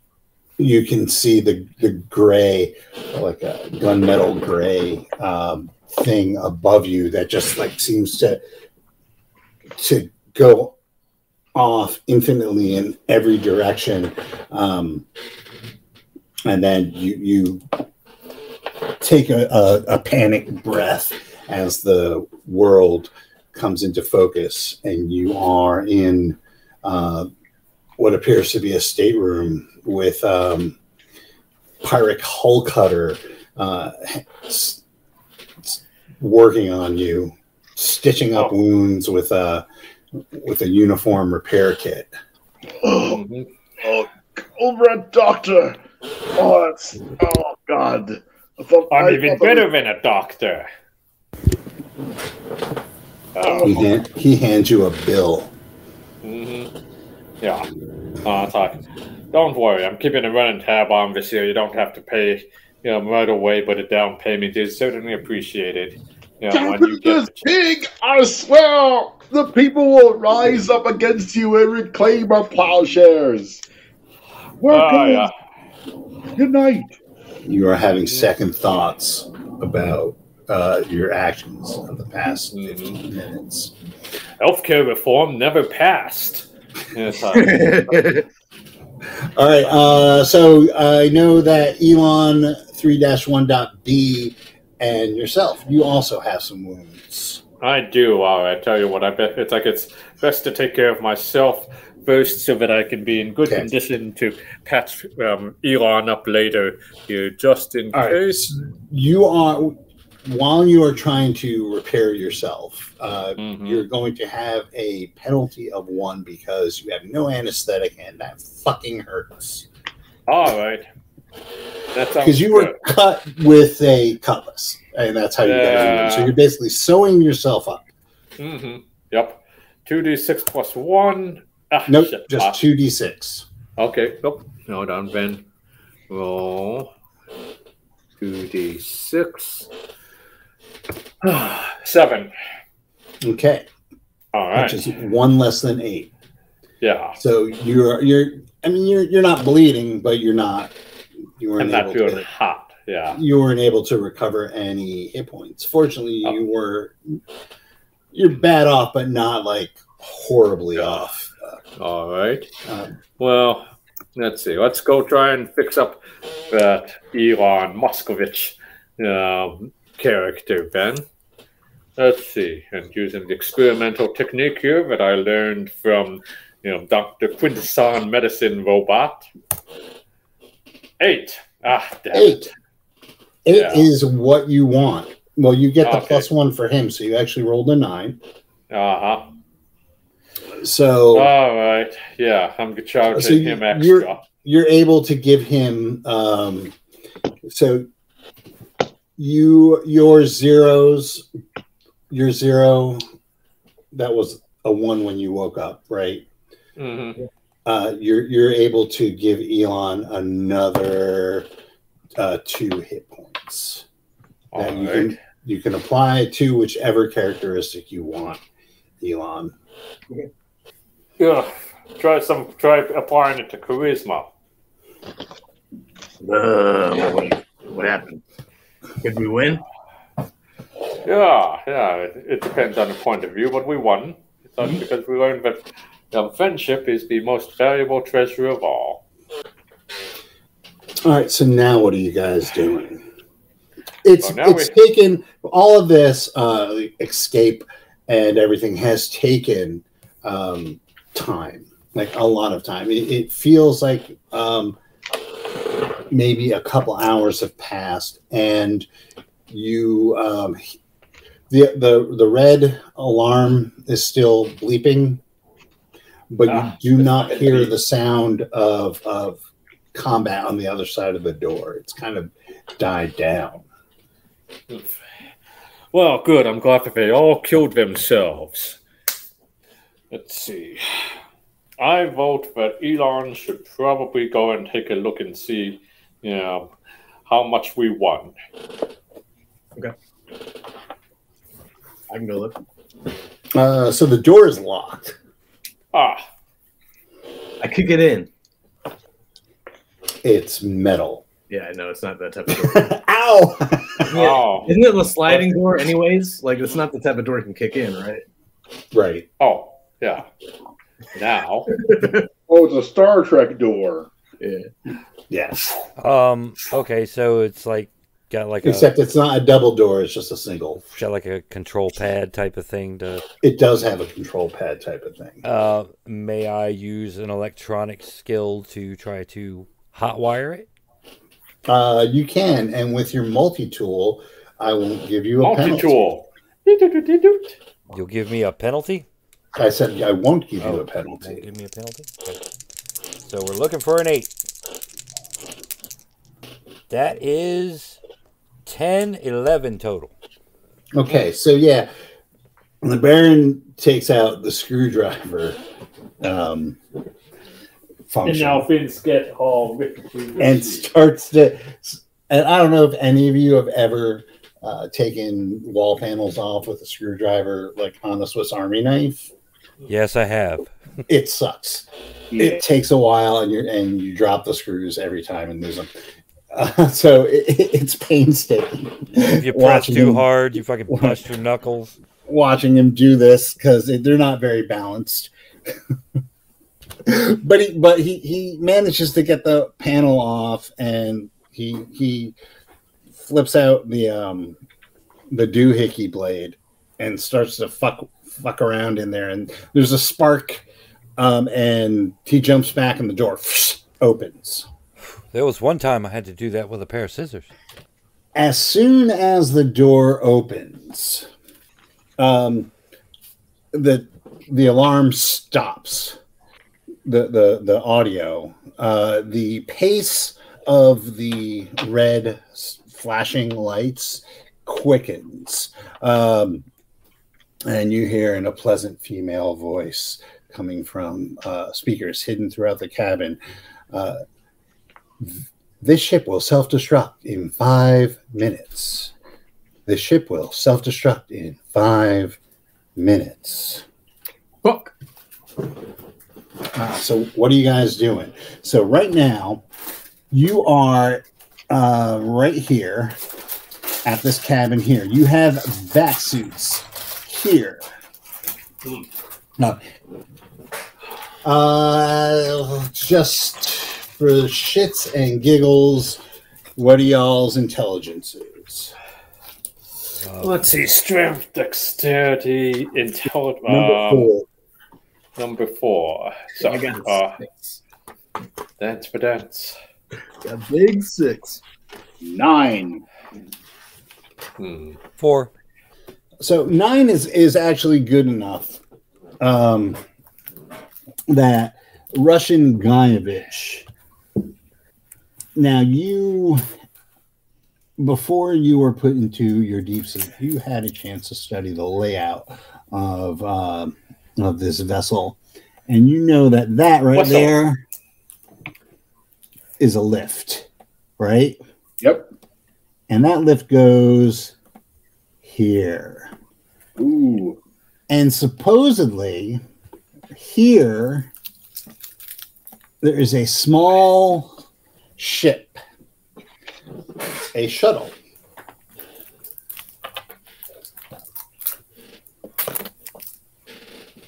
S1: you can see the the gray, like a gunmetal gray um, thing above you that just like seems to to go off infinitely in every direction. Um, and then you you take a, a, a panic breath as the world comes into focus and you are in uh, what appears to be a stateroom with um, Pyric Hull Cutter uh, s- s- working on you, stitching up
S5: Oh.
S1: wounds with a with a uniform repair kit.
S4: Oh, oh, Comrade Doctor. Oh, that's, oh God. I thought, I
S5: I'm even
S4: thought that
S5: better than a doctor. Oh,
S1: He, hand, he hands you a bill.
S5: mhm. Yeah. Uh, it's like, don't worry, I'm keeping a running tab on this here. You don't have to pay, you know, right away, but a down payment is certainly appreciated. You know, when you
S4: Capitalist
S5: get
S4: pig, I swear, the people will rise up against you and reclaim our plowshares. Welcome.
S5: Ah, yeah.
S4: Good night.
S1: You are having second thoughts about uh, your actions of the past
S5: Mhm.
S1: 15 minutes.
S5: Healthcare reform never passed. Yeah, it's like,
S1: All right. Uh, so I know that Elon 3 1.b and yourself, you also have some wounds.
S5: I do. Uh, I tell you what, I bet it's like it's best to take care of myself first, so that I can be in good
S1: Okay.
S5: condition to patch um, Elon up later. Here, just in
S1: All right.
S5: case.
S1: You are, while you are trying to repair yourself, uh,
S5: Mhm.
S1: you're going to have a penalty of one because you have no anesthetic and that fucking hurts.
S5: All right.
S1: Because you were
S5: good.
S1: cut with a cutlass, and that's how you got your wound. So you're basically sewing yourself up.
S5: Mm-hmm. Yep. Two d six plus one. Ah,
S1: Nope,
S5: shit.
S1: just
S5: Ah,
S1: two d six.
S5: Okay. Nope. Hold on, Ben. Roll. Two d six. Seven.
S1: Okay,
S5: All right.
S1: which is one less than eight.
S5: yeah.
S1: So you're you're. I mean, you're you're not bleeding, but you're not. You
S5: I'm
S1: weren't
S5: not
S1: able
S5: feeling
S1: to.
S5: hot. Yeah.
S1: You weren't able to recover any hit points. Fortunately,
S5: Oh.
S1: you were. You're bad off, but not like horribly
S5: Yeah.
S1: off.
S5: All right.
S1: Um,
S5: Well, let's see. Let's go try and fix up that Elon Moskovich um, character, Ben. Let's see. And using the experimental technique here that I learned from, you know, Dr. Quintesson Medicine Robot. Eight. Ah, damn
S1: Eight.
S5: it.
S1: Is
S5: Yeah.
S1: what you want. Well, you get the
S5: Okay.
S1: plus one for him, so you actually rolled a nine.
S5: Uh huh.
S1: So
S5: All right. Yeah, I'm charging
S1: So
S5: him
S1: you're-
S5: extra.
S1: you're able to give him um so you your zeros your zero that was a one when you woke up right
S5: hmm
S1: uh you're you're able to give elon another uh two hit points
S5: All
S1: that you can you can apply to whichever characteristic you want elon
S5: Yeah. Try some. Try applying it to charisma.
S6: Uh, what, what happened? Did we win?
S5: Yeah, yeah. It, it depends on the point of view, but we won. It's
S1: Mm-hmm.
S5: not because we learned that the friendship is the most valuable treasure of all.
S1: All right, so now what are you guys doing? It's
S5: now
S1: it's taken all of this uh, escape and everything has taken um, time, like a lot of time. It, it feels like um, maybe a couple hours have passed, and you um, the the the red alarm is still bleeping, but
S5: Ah,
S1: you do not hear the sound of of combat on the other side of the door. It's kind of died down.
S5: Well, good. I'm glad that they all killed themselves. Let's see. I vote that Elon should probably go and take a look and see, you know, how much we won. Okay.
S6: I can go look.
S1: Uh, so the door is locked.
S5: Ah,
S6: I could get in.
S1: It's metal.
S6: Yeah, no, it's not that type of door.
S1: Ow!
S6: Yeah.
S5: oh,
S6: Isn't it a sliding door, anyways? Like, it's not the type of door you can kick in, right?
S1: right.
S5: oh, yeah. Now,
S4: Oh, it's a Star Trek door.
S6: Yeah.
S1: Yes.
S3: Um. Okay, so it's like got like a
S1: Except it's not a double door. It's just a single.
S3: got like a control pad type of thing to.
S1: It does have a control pad type of thing.
S3: Uh, may I use an electronic skill to try to hotwire it?
S1: Uh, you can, and with your multi tool, I will give you a
S5: multi
S1: penalty.
S5: tool.
S3: You'll give me a penalty.
S1: I said I won't give you
S3: Oh,
S1: a
S3: Won't
S1: penalty.
S3: give me a penalty. Okay. So we're looking for an eight. That is 10, 11 total.
S1: Okay, so yeah, the Baron takes out the screwdriver um,
S2: And now things get all ripped.
S1: and starts to. And I don't know if any of you have ever uh, taken wall panels off with a screwdriver, like on a Swiss Army knife.
S3: Yes, I have.
S1: It sucks. It takes a while, and you and you drop the screws every time and lose them. Uh, so it, it's painstaking.
S3: If you press too
S1: him-
S3: hard, you fucking bust your knuckles.
S1: watching him do this because they're not very balanced. but he but he he manages to get the panel off and he he flips out the um the doohickey blade and starts to fuck fuck around in there and there's a spark um and he jumps back and the door opens
S3: There was one time I had to do that with a pair of scissors.
S1: as soon as the door opens, um, the the alarm stops. The the the audio, uh, the pace of the red flashing lights quickens, um, and you hear in a pleasant female voice coming from uh, speakers hidden throughout the cabin. Uh, this ship will self destruct in five minutes. This ship will self destruct in five minutes.
S6: Fuck.
S1: Uh, so, what are you guys doing? So, right now, you are uh, right here at this cabin here. You have vac suits here. No. Uh, just for shits and giggles, what are y'all's intelligences?
S5: Let's see. Strength, dexterity, intelligence.
S1: Number four.
S5: Number four. So,
S6: I got
S5: uh,
S6: six.
S5: dance for dance.
S6: A big six.
S4: Nine.
S5: Hmm.
S3: Four.
S1: So nine is is actually good enough. Um, that Russian Guyevich. Now you, before you were put into your deep sleep, you had a chance to study the layout of uh, of this vessel, and you know that that right
S5: What's up?
S1: there is a lift, right?
S4: Yep.
S1: And that lift goes here.
S4: Ooh.
S1: And supposedly, here, there is a small ship, a shuttle.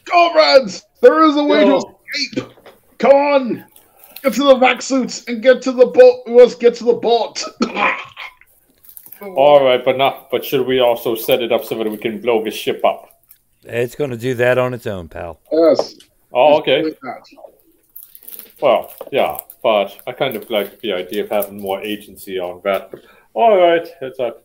S4: Comrades, there is a way
S5: Yo.
S4: to escape. Come on. Get to the vac suits and get to the boat. We must get to the boat.
S5: All right, but not. But should we also set it up so that we can blow the ship up?
S3: It's going to do that on its own, pal.
S4: yes.
S5: Oh, okay. Well, yeah, but I kind of like the idea of having more agency on that. All right, it's a,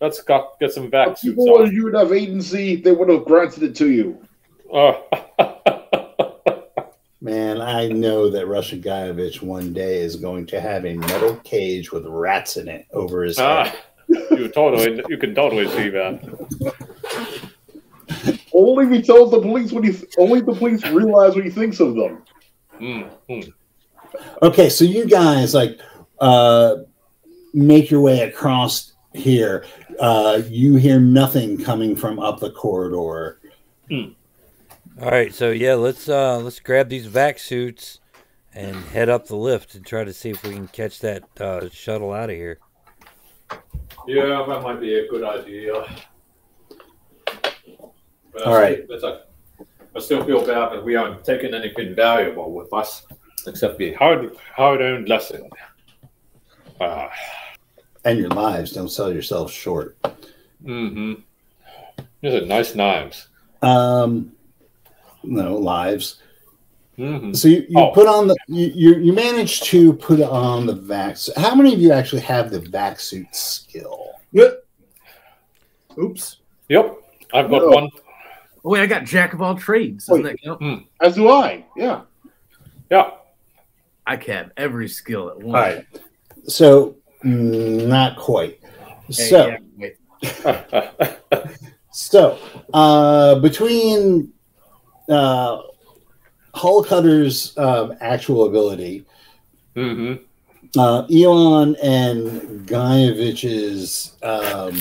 S5: let's got, get some vac suits
S4: people
S5: on.
S4: you would have agency, they would have granted it to you.
S5: Uh,
S1: Man, I know that Russian Guyevich one day is going to have a metal cage with rats in it over his head.
S5: ah, you totally, you can totally see that.
S4: Only if he tells the police what he. Th- only the police realize what he thinks of them.
S5: Mm, mm.
S1: Okay, so you guys like uh make your way across here. Uh you hear nothing coming from up the corridor.
S3: All right, so yeah, let's uh let's grab these vac suits and head up the lift and try to see if we can catch that uh, shuttle out of here.
S5: Yeah, that might be a good idea. But
S1: All right.
S5: That's a, I still feel bad that we aren't taking anything valuable with us, except the hard, hard-earned lesson. Ah,
S1: And your lives don't sell yourselves short.
S5: mm-hmm. These are nice knives.
S1: Um no lives.
S5: Mm-hmm.
S1: So you, you
S5: Oh.
S1: put on the you, you you managed to put on the vac. How many of you actually have the vac suit skill? Yep.
S6: Oops.
S5: Yep, I've got
S4: No.
S5: one.
S6: Oh, wait, I got jack of all trades. Doesn't
S4: Wait.
S6: that count?
S4: As do I. Yeah.
S5: Yeah.
S6: I can have every skill at once.
S1: All right. So mm, not quite.
S6: Hey,
S1: So
S6: yeah, wait.
S1: So, uh, between uh, Hull Cutter's um, actual ability,
S5: mm-hmm.
S1: uh, Elon and Gayevich's, um,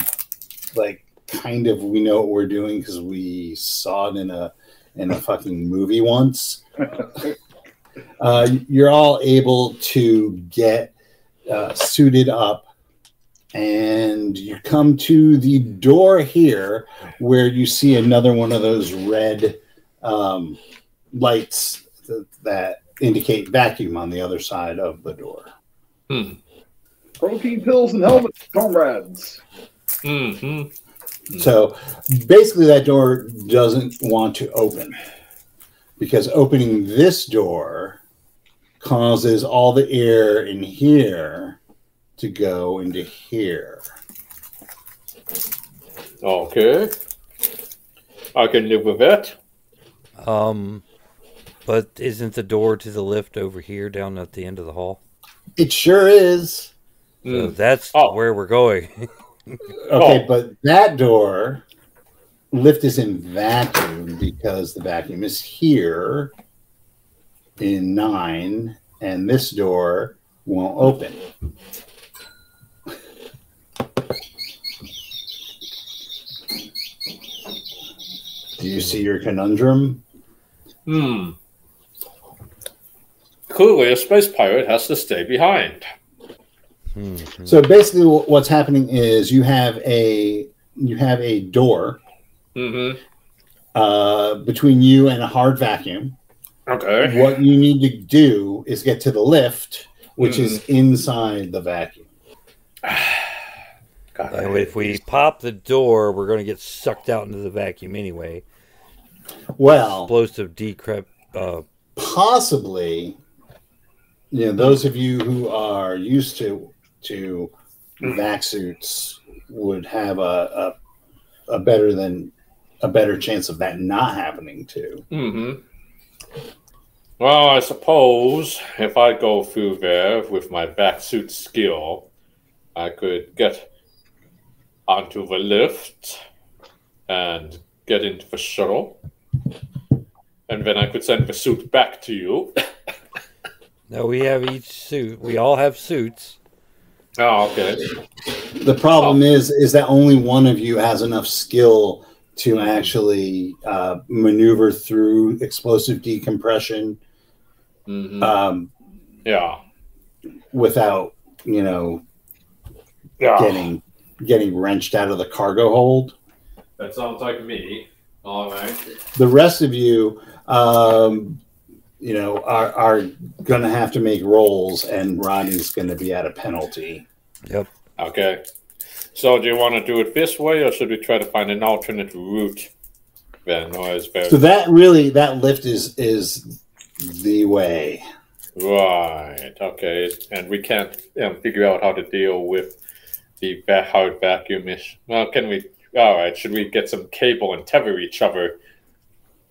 S1: like, kind of, we know what we're doing because we saw it in a in a fucking movie once. uh, you're all able to get uh, suited up, and you come to the door here where you see another one of those red um, lights th- that indicate vacuum on the other side of the door.
S5: Hmm.
S4: Protein pills and helmets, comrades.
S5: Mm-hmm.
S1: So basically, that door doesn't want to open because opening this door causes all the air in here to go into here.
S5: Okay. I can live with that.
S3: Um, but isn't the door to the lift over here down at the end of the hall?
S1: It sure is.
S3: So
S5: Mm.
S3: that's
S5: Oh.
S3: where we're going.
S1: Okay,
S5: Oh.
S1: but that door lift is in vacuum because the vacuum is here in nine, and this door won't open. Do you see your conundrum?
S5: Hmm. Clearly, a space pirate has to stay behind.
S3: Hmm.
S1: So basically, what's happening is you have a you have a door
S5: Mm-hmm.
S1: uh, between you and a hard vacuum.
S5: Okay.
S1: What you need to do is get to the lift, which is inside the vacuum.
S5: Got
S3: And if we pop the door, we're going to get sucked out into the vacuum anyway.
S1: Well,
S3: Explosive decrep. Uh,
S1: possibly, you know, those of you who are used to to vac suits would have a, a a better than a better chance of that not happening too.
S5: Mm-hmm. Well, I suppose if I go through there with my vac suit skill, I could get onto the lift and get into the shuttle. And then I could send the suit back to you.
S3: No, we have each suit. We all have suits.
S5: Oh, okay.
S1: The problem is, is that only one of you has enough skill to actually uh, maneuver through explosive decompression
S5: hmm
S1: um,
S5: yeah.
S1: without, you know,
S5: Yeah.
S1: getting getting wrenched out of the cargo hold.
S5: That sounds like me. All right.
S1: The rest of you, um, you know, are are going to have to make rolls, and Rodney's going to be at a penalty. Yep.
S5: Okay. So, do you want to do it this way, or should we try to find an alternate route? Then, or is there
S1: So that really, that lift is is the way.
S5: right? Okay, and we can't um, figure out how to deal with the va- hard vacuum ish. Well, can we? All right. Should we get some cable and tether each other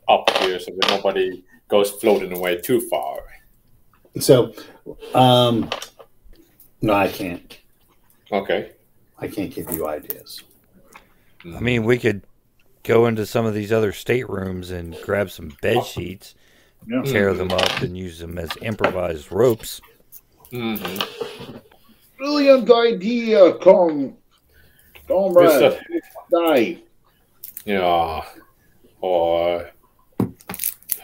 S5: up here so that nobody goes floating away too far?
S1: So, um, no, I can't.
S5: Okay.
S1: I can't give you ideas.
S3: I mean, we could go into some of these other staterooms and grab some bed sheets,
S4: Yeah.
S3: tear them up, and use them as improvised ropes.
S5: hmm
S4: Brilliant idea, com comrade. Die.
S5: Yeah. Or.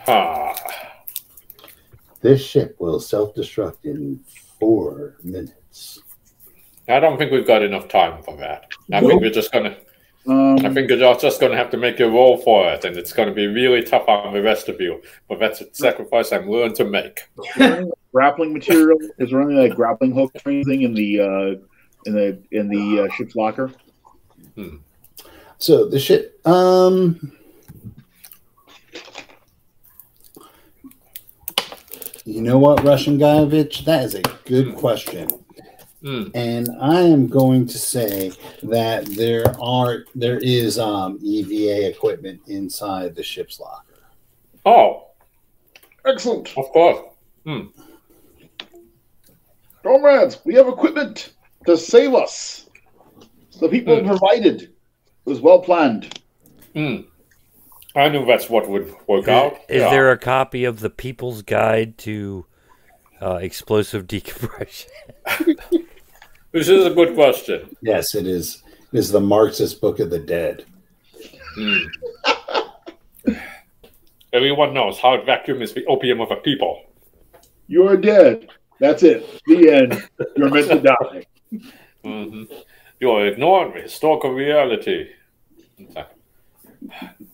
S5: Ha.
S1: This ship will self-destruct in four minutes.
S5: I don't think we've got enough time for that. I think we're just gonna. I
S4: Um,
S5: think you're just gonna have to make a roll for it, and it's gonna be really tough on the rest of you. But that's a sacrifice I'm willing to make.
S4: grappling material. Is there any like grappling hook or anything in the uh, in the in the uh, ship's locker?
S1: So the ship, um, you know what, Russian Guyevich? That is a good question.
S5: Hmm.
S1: And I am going to say that there are there is um, EVA equipment inside the ship's locker.
S5: Oh,
S4: Excellent,
S5: of course.
S4: comrades. We have equipment to save us. The people
S5: Hmm.
S4: provided. It was well planned.
S5: Hmm. I knew that's what would work out.
S3: Is
S5: Yeah.
S3: there a copy of the People's Guide to uh, Explosive Decompression?
S5: This is a good question.
S1: Yes, it is. It is the Marxist Book of the Dead.
S5: Hmm. Everyone knows hard vacuum is the opium of a people.
S4: You're dead. That's it. The end. You're meant to die.
S5: hmm You're ignoring the historical reality.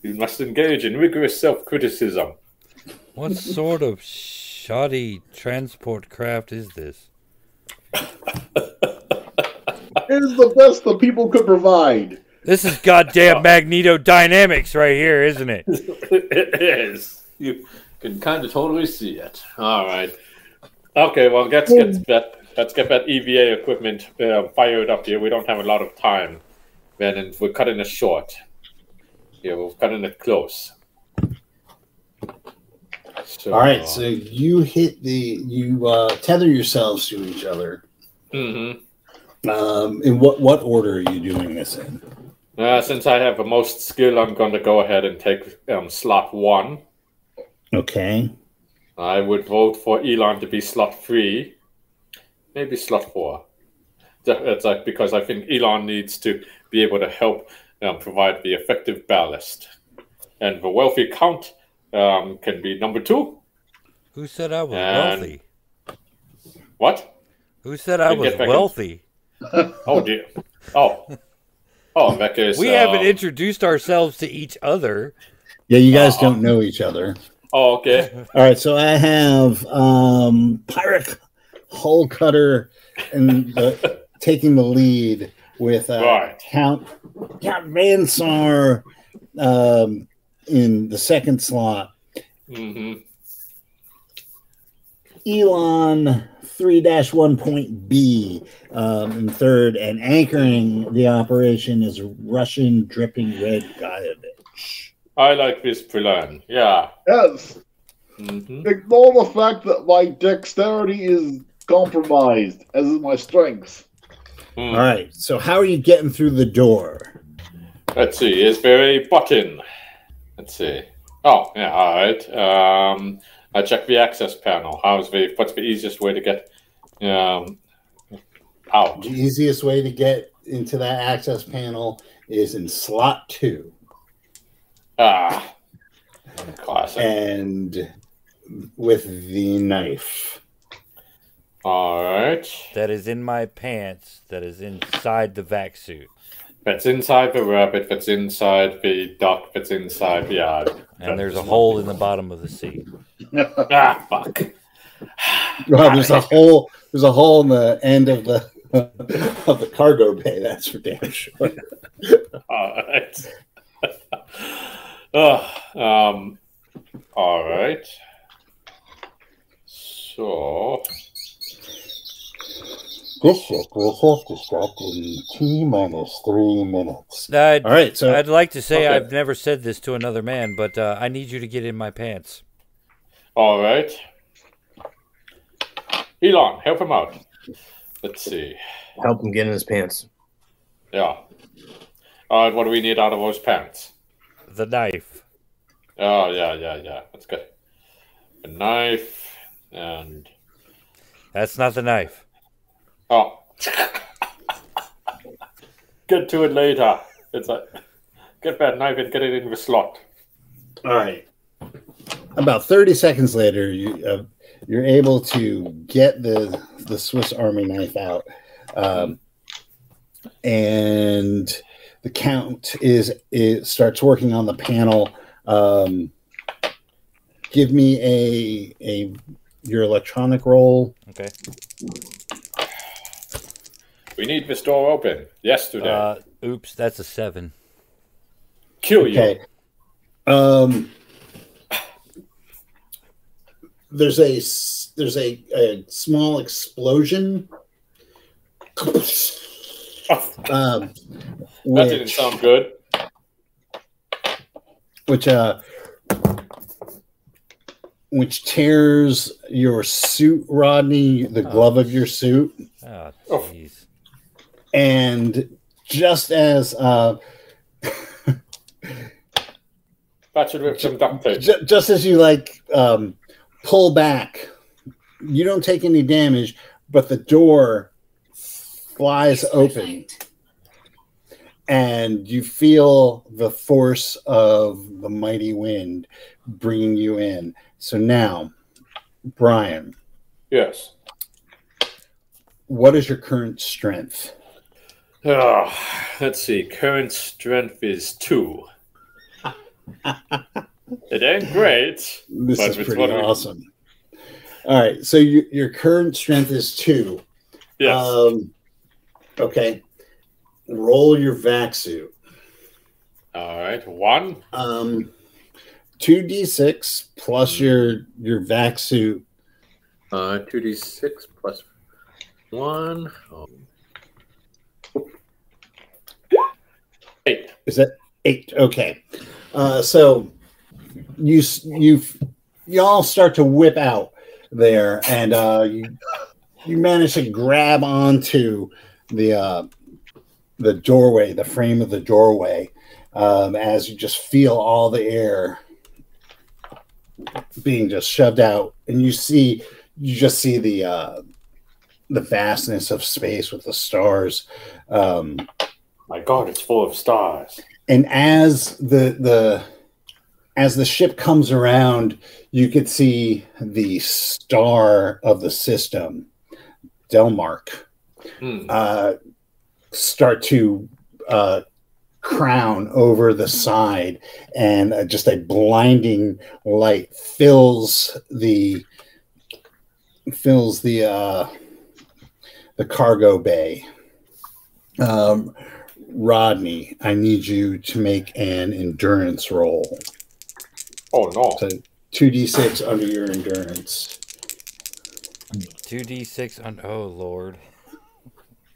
S5: You must engage in rigorous self-criticism.
S3: What sort of shoddy transport craft is this?
S4: It is the best the people could provide.
S3: This is goddamn magnetodynamics right here, isn't it?
S5: it is. You can kind of totally see it. All right. Okay. Well, let's get that. Let's get that EVA equipment uh, fired up here. We don't have a lot of time, then, and we're cutting it short. Yeah, we're cutting it close. So,
S1: All right, so you hit the you uh, tether yourselves to each other.
S5: Mm-hmm.
S1: Um, in what what order are you doing this in?
S5: Uh, since I have the most skill, I'm going to go ahead and take um, slot one.
S1: Okay.
S5: I would vote for Elon to be slot three, maybe slot four. That's like because I think Elon needs to be able to help um, provide the effective ballast, and the wealthy count um, can be number two.
S3: Who said I was
S5: And-
S3: wealthy?
S5: What?
S3: Who said I
S5: Get
S3: was
S5: back in.
S3: wealthy?
S5: Oh dear. Oh. Oh, in that case.
S3: We
S5: uh,
S3: haven't introduced ourselves to each other.
S1: Yeah, you guys
S5: Uh,
S1: don't know each other.
S5: Oh, okay.
S1: All right, so I have um, Pirate Hull Cutter and the, taking the lead with uh,
S5: Right.
S1: Count Count Vansar um, in the second slot.
S5: hmm
S1: Elon 3 1 B um, in third, and anchoring the operation is Russian Dripping Red Guyevich.
S5: I like this plan. Yeah.
S4: Yes.
S5: hmm
S4: Ignore the fact that my dexterity is compromised, as is my strength.
S5: Hmm.
S1: All right. So how are you getting through the door?
S5: Let's see. Is there a button? Let's see. Oh, yeah. All right. Um, I check the access panel. How's the what's the easiest way to get um out?
S1: The easiest way to get into that access panel is in slot two,
S5: Ah, classic.
S1: and with the knife.
S5: All right.
S3: That is in my pants. That is inside the vac suit.
S5: That's inside the rabbit. That's inside the duck. That's inside the yard.
S3: And there's a hole in the bottom of the seat.
S5: Ah, fuck.
S1: Well, there's a hole. There's a hole in the end of the of the cargo bay. That's for damn sure.
S5: All right. Ugh, um. All right. So.
S1: This ship will self-destruct in T minus three minutes.
S3: I'd,
S1: All right, so
S3: I'd like to say
S5: Okay.
S3: I've never said this to another man, but uh, I need you to get in my pants.
S5: All right. Elon, help him out. Let's see.
S6: Help him get in his pants.
S5: Yeah. All right. What do we need out of those pants?
S3: The knife.
S5: Oh yeah, yeah, yeah. That's good. A knife and
S3: That's not the knife.
S5: Oh. get to it later. It's like get that knife and get it in the slot.
S1: all right. About thirty seconds later, you uh, you're able to get the the Swiss Army knife out, um, and the count is it starts working on the panel. Um, give me a a your electronic roll.
S3: Okay.
S5: We need this door open. Yesterday.
S3: Uh, oops, that's a seven.
S5: Kill you.
S1: Okay. Um, there's a there's a, a small explosion.
S5: Oh,
S1: Um,
S5: that didn't sound good.
S1: which uh which tears your suit, Rodney, the glove of your suit,
S3: Oh,
S5: Oh.
S3: jeez.
S1: And just as uh
S5: Patch with some duct tape.
S1: Ju- just as you like um, pull back, you don't take any damage, but the door flies open, and you feel the force of the mighty wind bringing you in. So now, Brian,
S5: Yes.
S1: what is your current strength?
S5: Oh, let's see. Current strength is two. it ain't great.
S1: This
S5: But
S1: is
S5: it's
S1: pretty
S5: what we-
S1: awesome. All right, so you, your current strength is two.
S5: Yes.
S1: Um, okay. Roll your vac suit.
S5: All right. One.
S1: Um, two d six plus your your vac suit.
S5: Uh, two d six plus one. Oh. Eight.
S1: Is that eight? Okay. Uh, so you you you all start to whip out there, and uh, you you manage to grab onto the uh, the doorway, the frame of the doorway, um, as you just feel all the air being just shoved out, and you see you just see the uh, the vastness of space with the stars. Um,
S5: My God, it's full of stars.
S1: and as the the as the ship comes around you could see the star of the system delmark
S5: Hmm.
S1: uh, start to uh, crown over the side and uh, just a blinding light fills the fills the uh, the cargo bay um, rodney i need you to make an endurance roll
S5: Oh no.
S1: so 2d6 under your endurance
S3: 2d6 on. Oh, Lord.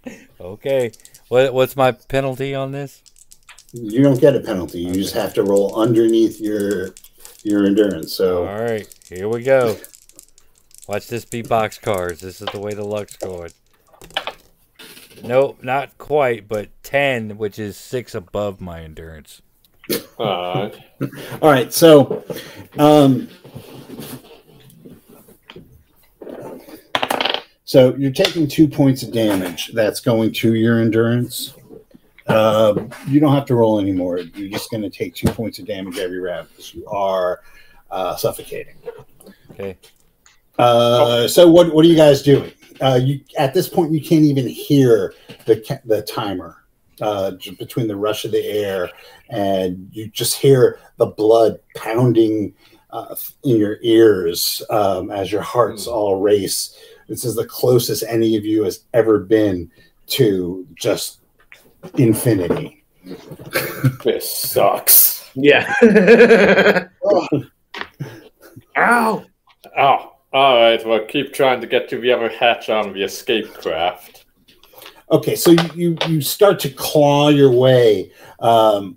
S3: okay. What, what's my penalty on this?
S1: you don't get a penalty you just have to roll underneath your your endurance. So
S3: All right, here we go. Watch this be boxcars. This is the way the luck's going. Nope, not quite, but 10, which is 6 above my endurance.
S5: Alright.
S1: All right, so um, so you're taking two points of damage. That's going to your endurance. Uh, you don't have to roll anymore. You're just going to take two points of damage every round because you are uh, suffocating.
S3: Okay.
S1: Uh, so what what are you guys doing? Uh, you at this point you can't even hear the the timer uh, between the rush of the air and you just hear the blood pounding uh, in your ears um, as your hearts all race. This is the closest any of you has ever been to just infinity.
S5: This sucks.
S6: Yeah.
S4: Ow!
S5: Oh, alright, well, keep trying to get to the other hatch on the escape craft.
S1: Okay, so you you, you start to claw your way um,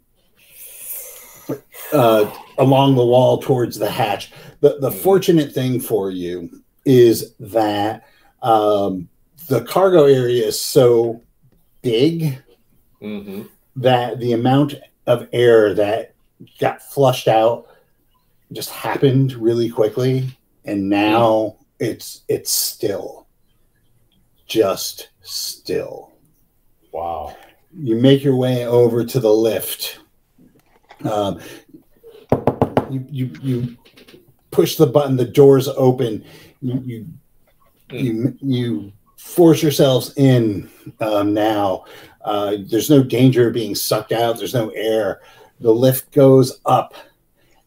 S1: uh, along the wall towards the hatch. The the fortunate thing for you is that um, the cargo area is so big
S5: Mm-hmm.
S1: that the amount of air that got flushed out just happened really quickly, and now it's it's still, just still.
S5: Wow.
S1: you make your way over to the lift. Um, you, you you push the button. The doors open. You you you, you force yourselves in um, now. Uh, there's no danger of being sucked out. There's no air. The lift goes up,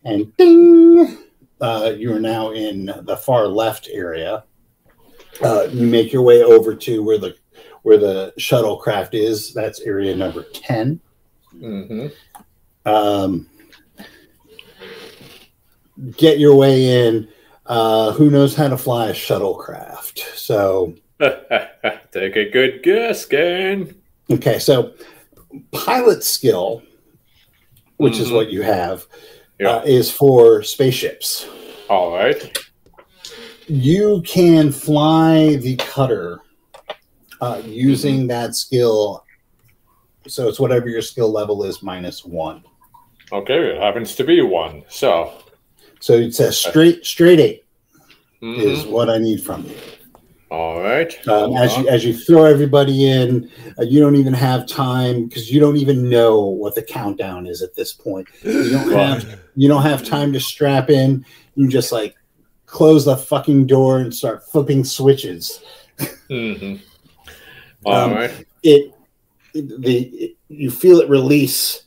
S1: and ding! Uh, you are now in the far left area. Uh, you make your way over to where the where the shuttlecraft is. That's area number 10.
S5: Mm-hmm.
S1: Um, get your way in. Uh, who knows how to fly a shuttlecraft? So,
S5: Take a good guess, Gain.
S1: okay, so pilot skill, which is
S5: Mhm.
S1: what you have,
S5: Yeah.
S1: uh, is for spaceships.
S5: All right.
S1: You can fly the cutter uh, using that skill. So it's whatever your skill level is minus one.
S5: Okay, it happens to be one. So,
S1: So it says straight straight eight
S5: mhm.
S1: is what I need from you.
S5: All right.
S1: Um, as you as you throw everybody in, uh, you don't even have time because you don't even know what the countdown is at this point. You don't have you don't have time to strap in. You just like close the fucking door and start flipping switches.
S5: Mm-hmm. All
S1: Um,
S5: right.
S1: It, it the it, you feel it release,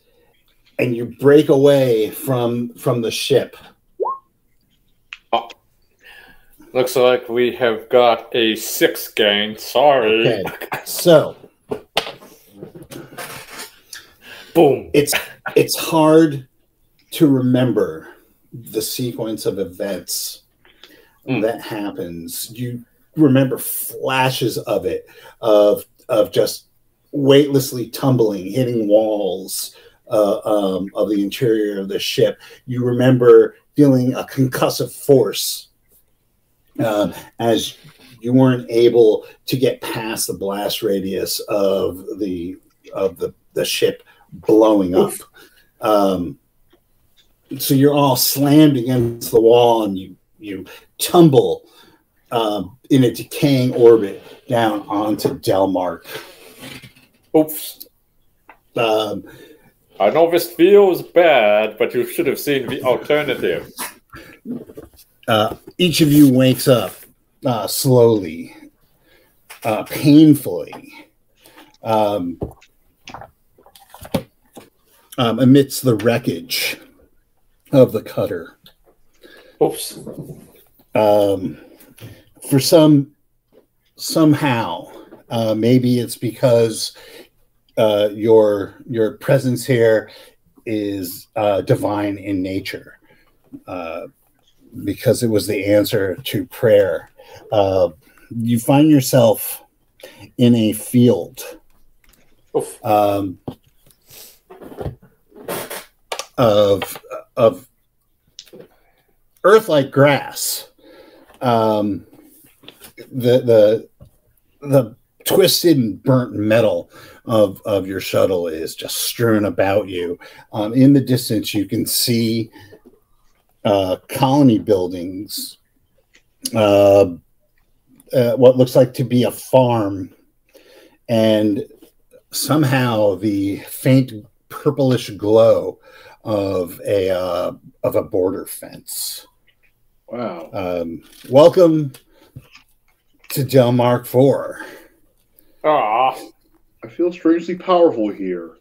S1: and you break away from from the ship.
S5: Looks like we have got a six gain. Sorry.
S1: Okay, so
S5: Boom.
S1: it's it's hard to remember the sequence of events
S5: Mm.
S1: that happens you remember flashes of it of of just weightlessly tumbling hitting walls uh, um, of the interior of the ship you remember feeling a concussive force um, as you weren't able to get past the blast radius of the of the, the ship blowing up. Um, so you're all slammed against the wall and you you tumble um, in a decaying orbit down onto Delmark.
S5: Oops.
S1: Um,
S5: I know this feels bad, but you should have seen the alternative.
S1: Uh, each of you wakes up uh, slowly, uh, painfully, um, um, amidst the wreckage of the cutter.
S5: Oops.
S1: Um, for some, somehow, uh, maybe it's because uh, your your presence here is uh, divine in nature. Uh, because it was the answer to prayer. Uh, you find yourself in a field um, of of earth like grass. Um, the the the twisted and burnt metal of of your shuttle is just strewn about you. Um, in the distance, you can see uh, colony buildings. Uh, uh, what looks like to be a farm, and somehow the faint purplish glow of a uh, of a border fence.
S4: Wow.
S1: Um, welcome to Delmark Four.
S5: Ah,
S4: I feel strangely powerful here.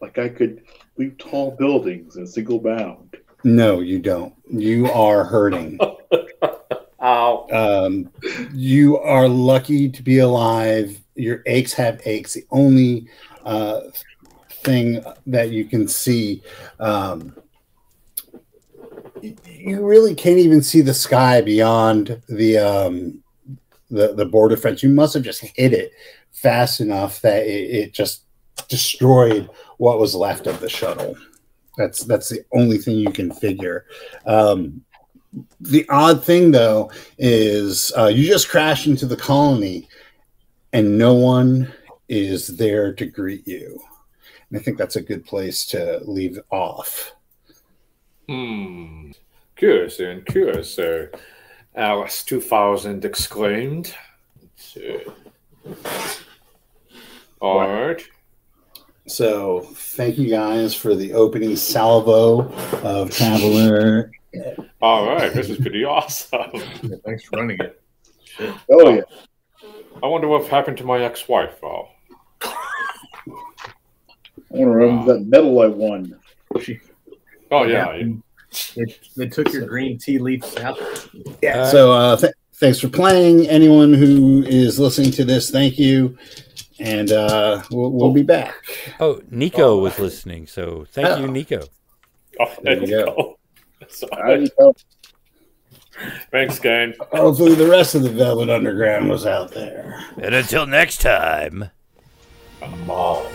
S4: Like I could leap tall buildings in a single bound.
S1: No, you don't. You are hurting.
S5: ow.
S1: Um, you are lucky to be alive. Your aches have aches. The only uh, thing that you can see, um, you really can't even see the sky beyond the um, the the border fence. You must have just hit it fast enough that it, it just destroyed what was left of the shuttle. That's that's the only thing you can figure. Um, the odd thing though is uh, you just crash into the colony and no one is there to greet you and i think that's a good place to leave off
S5: Hmm. Curious and curious, Alice 2000 exclaimed. Let's see. All right.
S1: So thank you guys for the opening salvo of Traveller
S5: All right. This is pretty awesome.
S6: Yeah, thanks for running it. Shit.
S4: Oh yeah.
S5: I wonder what happened to my ex-wife. Oh,
S4: I want to remember that medal I won.
S6: She,
S5: oh yeah.
S6: happened? They, they took your green tea leaf apple.
S1: yeah so uh, th- thanks for playing anyone who is listening to this thank you and uh, we'll, we'll be back
S3: Oh, Nico was listening, so thank
S1: Oh.
S3: you, Nico.
S5: Oh,
S1: There
S5: there
S1: you
S5: you
S1: go.
S5: go. That's all
S4: I
S5: right.
S4: just have-
S5: Thanks, gang.
S1: hopefully the rest of the velvet underground was out there
S3: And until next time.
S5: Ball.